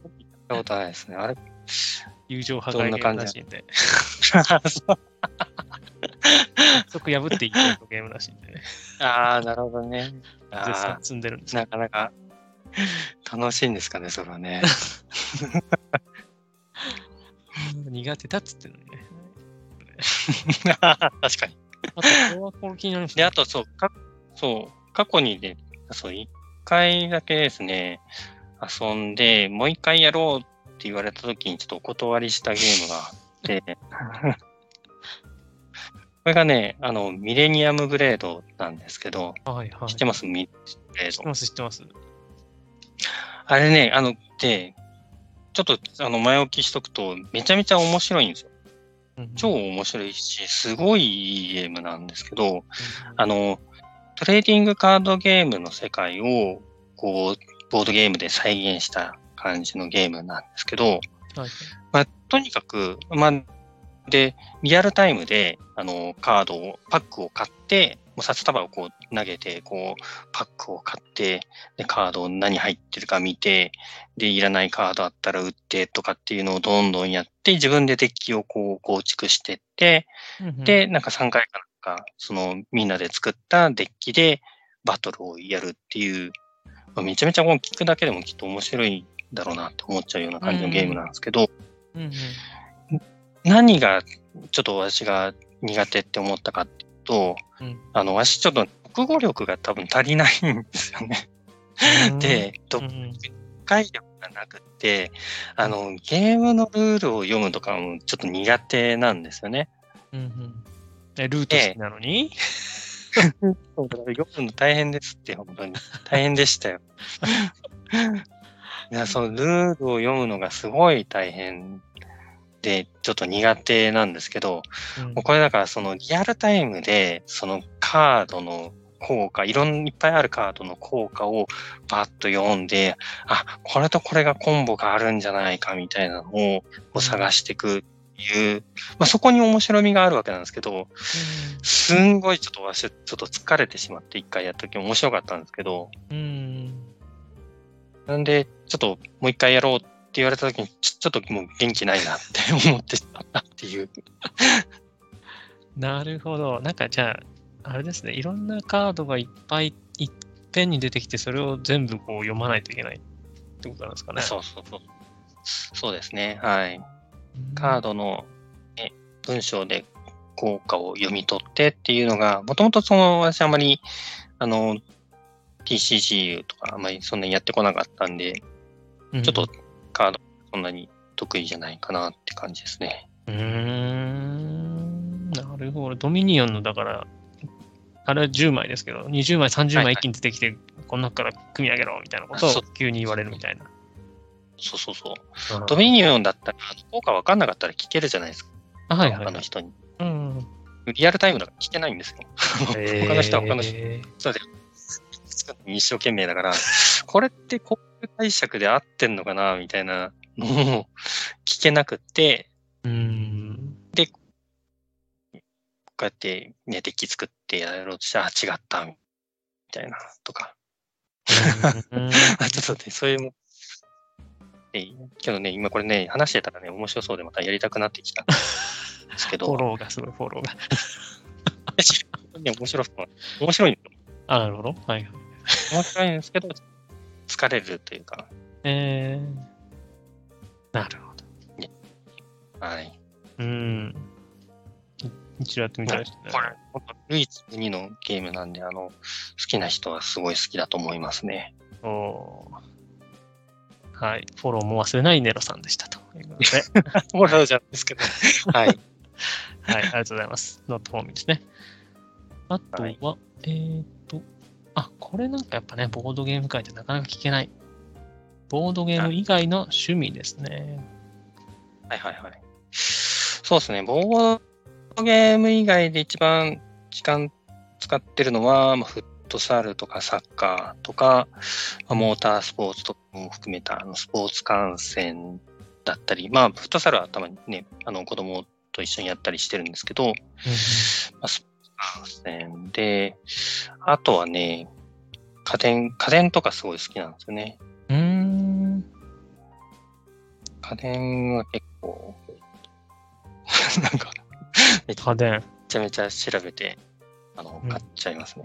たことないですね。あれ？友情破壊ゲーどんな感じムらしいんで。そう即破っていくゲームらしいんでね。ああ、なるほどね。絶あ賛積んでるんですなかなか楽しいんですかね、それはね。苦手だっつってるのにね。確かに。あと、これはこれ気になりますで、ねあと、そう、かそう、過去にね、そう、一回だけですね、遊んで、もう一回やろうって言われたときにちょっとお断りしたゲームがあって、これがね、あの、ミレニアムブレードなんですけど、はいはい。知ってます？ミレブレード。知ってます、知ってます。あれね、あの、で、ちょっと、あの、前置きしとくと、めちゃめちゃ面白いんですよ。うん超面白いし、すごいいいゲームなんですけど、あの、トレーディングカードゲームの世界を、こう、ボードゲームで再現した感じのゲームなんですけど、はい。まあ、とにかく、まあ、で、リアルタイムで、あの、カードを、パックを買って、もう札束をこう投げて、こう、パックを買って、で、カード何入ってるか見て、で、いらないカードあったら売ってとかっていうのをどんどんやって、自分でデッキをこう構築してって、で、なんか3回かか、そのみんなで作ったデッキでバトルをやるっていう、まあめちゃめちゃこう聞くだけでもきっと面白いだろうなって思っちゃうような感じのゲームなんですけど、うんうん。何がちょっと私が苦手って思ったかっていうと、うん。あの、私ちょっと国語力が多分足りないんですよね。で、読うん解力がなくて、あの、ゲームのルールを読むとかもちょっと苦手なんですよね。うんうんえルート好きなのに、そうだから読むの大変ですって、本当に。大変でしたよ。いや、そのルールを読むのがすごい大変で、ちょっと苦手なんですけど、うんもうこれだからそのリアルタイムで、そのカードの効果、いろんいっぱいあるカードの効果をバッと読んで、あ、これとこれがコンボがあるんじゃないかみたいなのを探していくいう、まあそこに面白みがあるわけなんですけど、すんごいちょっと私、ちょっと疲れてしまって一回やった時面白かったんですけど、うん。なんで、ちょっともう一回やろうって言われた時に、ちょちょっともう元気ないなって思ってしまったっていう。なるほど。なんかじゃあ、あれですね、いろんなカードがいっぱいいっぺんに出てきて、それを全部こう読まないといけないってことなんですかね。そうそうそう。そうですね。はい。カード。ドの、ね、文章で効果を読み取ってっていうのが、もともとその、私あまり、あの、TCG とかあまりそんなにやってこなかったんで、うんちょっとカードそんなに得意じゃないかなって感じですね。うーん。なるほど。ドミニオンの、だから、あれは10枚ですけど、20枚、30はいはい枚一気に出てきて、この中から組み上げろみたいなことを急に言われるみたいな。そうそうそう。うんドミニオンだったら、効果わかんなかったら聞けるじゃないですか。あはいはい、他の人に。うん。リアルタイムだから聞けないんですよ。他の人は他の人えそうで、一生懸命だから、これってこういう解釈で合ってんのかなみたいなのを聞けなくって、ーうん。こうやってね、デッキ作ってやろうとして、あ、違った、みたいな、とか。ちょっとね、そういうけどね、今これね、話してたらね、面白そうでまたやりたくなってきたんですけ フォど、ローがすごい、フォローが。ね、面白そう。面白いんですよ。あ、なるほど。はいはい。面白いんですけど、疲れるというか、えー、なるほど。はい。うん。い一度やってみたいですね。これ、本当唯一無二のゲームなんで、あの、好きな人はすごい好きだと思いますね。おーはい。フォローも忘れないネロさんでしたということで。もらうじゃないですけど。はい。はい、ありがとうございます。ノットフォーミーですね。あとは、はいえーっと、あ、これなんかやっぱね、ボードゲーム界ってなかなか聞けない。ボードゲーム以外の趣味ですね。はいはいはい。そうですね。ボードゲーム以外で一番時間使ってるのは、まあ、フットサルとかサッカーとか、まあ、モータースポーツとかも含めたあのスポーツ観戦だったり、まあ、フットサルはたまにね、あの子供と一緒にやったりしてるんですけど、まあ、スポーツ観戦で、あとはね、家電、家電とかすごい好きなんですよね。うーん。家電は結構、なんか、め家電。ちゃめちゃ調べて、あのうん、買っちゃいますね。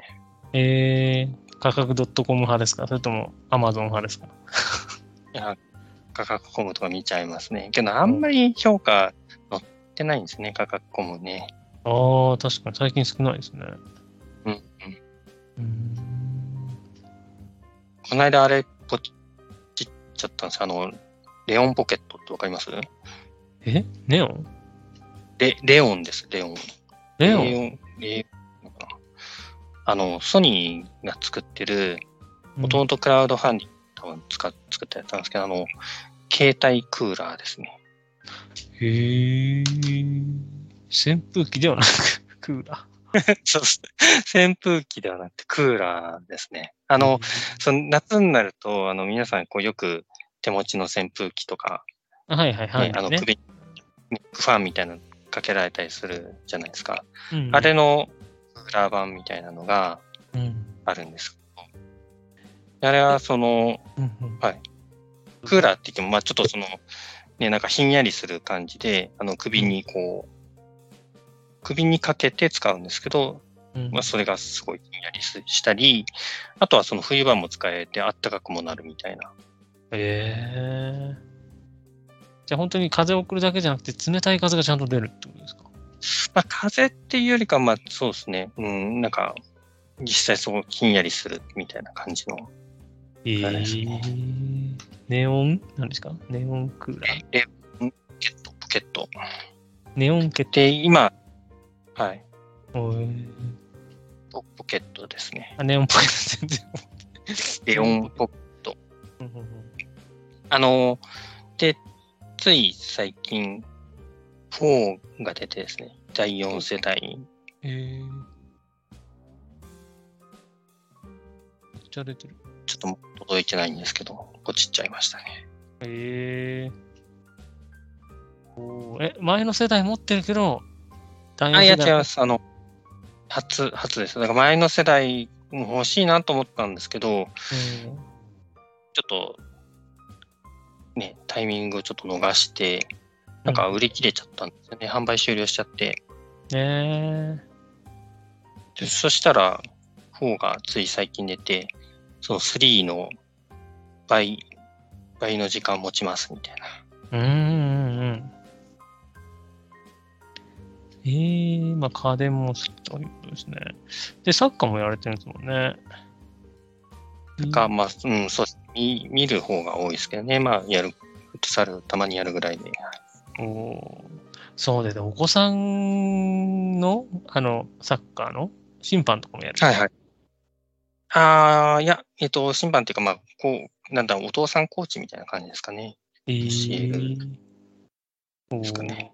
えー、価格 .com 派ですか？それとも Amazon 派ですか？いや、価格コムとか見ちゃいますね。けど、あんまり評価載ってないんですね、価格コムね。ああ、確かに最近少ないですね。うん、うん。うーん。この間あれ、ポチっちゃったんですよあの、レオンポケットってわかります？え？ネオン？レ、レオンです、レオン？レオンレオン、あの、ソニーが作ってる、もともとクラウドファンディング多分使っ作ったやつなんですけど、あの、携帯クーラーですね。へえ。扇風機ではなく、クーラ そうです。扇風機ではなくてクーラーですね。あー。の、その夏になると、あの、皆さん、こう、よく手持ちの扇風機とか、あはいはいはい、ね、あの、ね首にファンみたいなのかけられたりするじゃないですか。うんあれのクーラー版みたいなのがうんあるんです。あれは、その、うんうんクーラーって言っても、まあちょっとその、ね、なんかひんやりする感じで、あの、首にこう、首にかけて使うんですけど、うんまあ、それがすごいひんやりすしたり、あとはその冬場も使えてあったかくもなるみたいな。へえ。じゃあ本当に風を送るだけじゃなくて、冷たい風がちゃんと出るってことですか？まあ、風っていうよりかは、まあそうですね。うん、なんか、実際そうひんやりするみたいな感じの。えー、ネオン？なんですか？ネオンクーラー。で、ポケット、ポケット。ネオンケッで、今、はい。ト。えポポケットですね。あ、ネオンポケット全然。レオンポうんうんうんあの、で、つい最近、4が出てですね、第4世代。えー。めっちゃ出てる。ちょっと届いてないんですけど、ポチっちゃいましたね。えー。おーえ、前の世代持ってるけど、第あ、いや四世代違います。あの、初、初です。だから前の世代も欲しいなと思ったんですけど、うんちょっと、ね、タイミングをちょっと逃して、なんか売り切れちゃったんですよね。販売終了しちゃって。えでそしたら、4がつい最近出て、その3の倍、倍の時間持ちますみたいな。ー。うんうんうん。えー、まあ家電も好きということですね。で、サッカーもやられてるんですもんね。か、まあ、うん、そう見見る方が多いですけどね。まあ、やる、フットサルたまにやるぐらいで。おーそうで、でお子さんの、あの、サッカーの審判とかもやる。はいはい。ああ、いや、えっと、審判っていうか、まあ、こう、なんだ、お父さんコーチみたいな感じですかね。えー。おですかね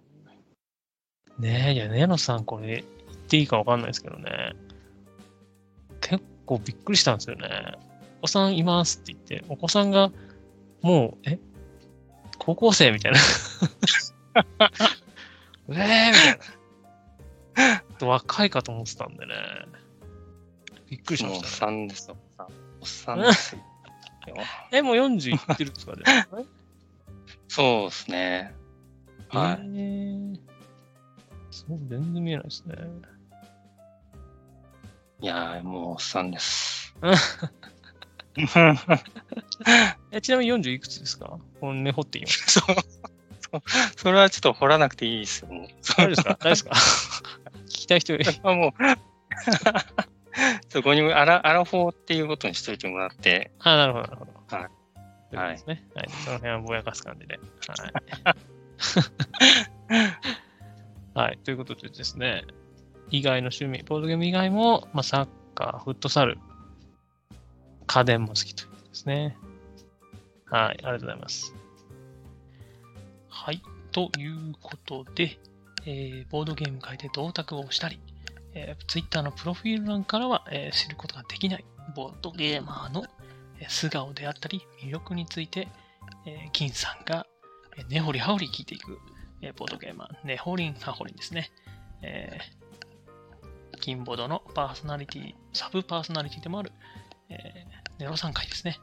ーねえ、いや、ネノさん、これ、言っていいかわかんないですけどね。結構びっくりしたんですよね。お子さんいますって言って、お子さんが、もう、え高校生みたいな。えーみたいな。若いかと思ってたんでね。びっくりしまもうおっした、ね。さんですよ。おっさんおっさんですよ。え、もう40いってるんですかね。そうですね。はい。えーそう、全然見えないですね。いやー、もうおっさんです。えちなみに40いくつですか？この根掘っていいます。そう。それはちょっと掘らなくていいですよ。そ大丈夫ですか？大丈夫ですか？聞きたい人いるれは もう、そこにもアラ、アラフォーっていうことにしといてもらって、あ、なるほど、なるほど。はいといですね。はい。その辺はぼやかす感じで。はい。はい。ということでですね、以外の趣味、ボードゲーム以外も、まあ、サッカー、フットサル、家電も好きということですね。はい。ありがとうございます。はい。ということで、えーボードゲーム界で銅卓をしたり、えー、Twitter のプロフィール欄からは、えー知ることができないボードゲーマーの素顔であったり魅力について、えー金さんが根掘り葉掘り聞いていく、えーボードゲーマー、根掘りん葉掘りですね。えー金ボードのパーソナリティ、サブパーソナリティでもある、えーネロさん回ですね。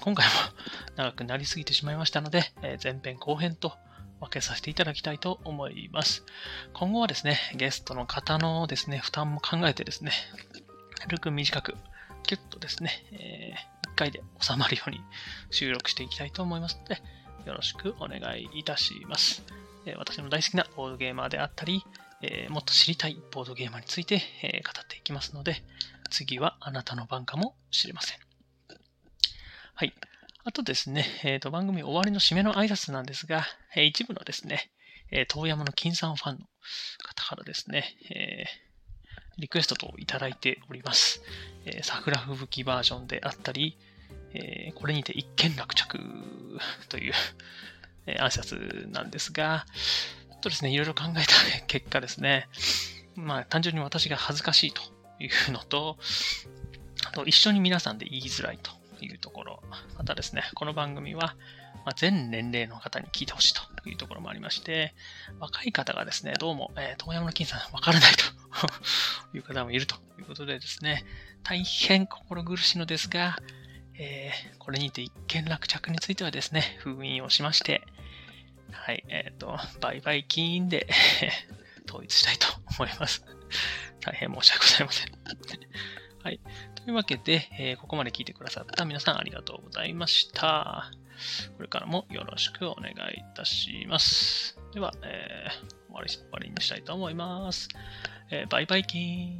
今回も 長くなりすぎてしまいましたので、えー前編後編と分けさせていただきたいと思います。今後はですね、ゲストの方のですね、負担も考えてですね、軽く短く、キュッとですね、え1回で収まるように収録していきたいと思いますので、よろしくお願いいたします。えー私の大好きなボードゲーマーであったり、えーもっと知りたいボードゲーマーについて、え語っていきますので、次はあなたの番かもしれません。はい。あとですね、えーと番組終わりの締めの挨拶なんですが、えー一部のですね、えー遠山の金さんファンの方からですね、えーリクエストといただいております。えー桜吹雪バージョンであったり、えーこれにて一件落着 という、えー挨拶なんですが、ちょっとですね、いろいろ考えた結果ですね、まあ単純に私が恥ずかしいというのと、あと一緒に皆さんで言いづらいというところ、またですね、この番組は、ま、全年齢の方に聞いてほしいというところもありまして、若い方がですね、どうも、えー、遠山の金さんわからないと いう方もいるということでですね、大変心苦しいのですが、えーこれにて一件落着についてはですね、封印をしまして、はい、えっ、と、バイバイキーンで 統一したいと思います。大変申し訳ございません。はい。というわけで、えー、ここまで聞いてくださった皆さんありがとうございました。これからもよろしくお願いいたします。では、えー、終わり終わりにしたいと思います。えー、バイバイキン。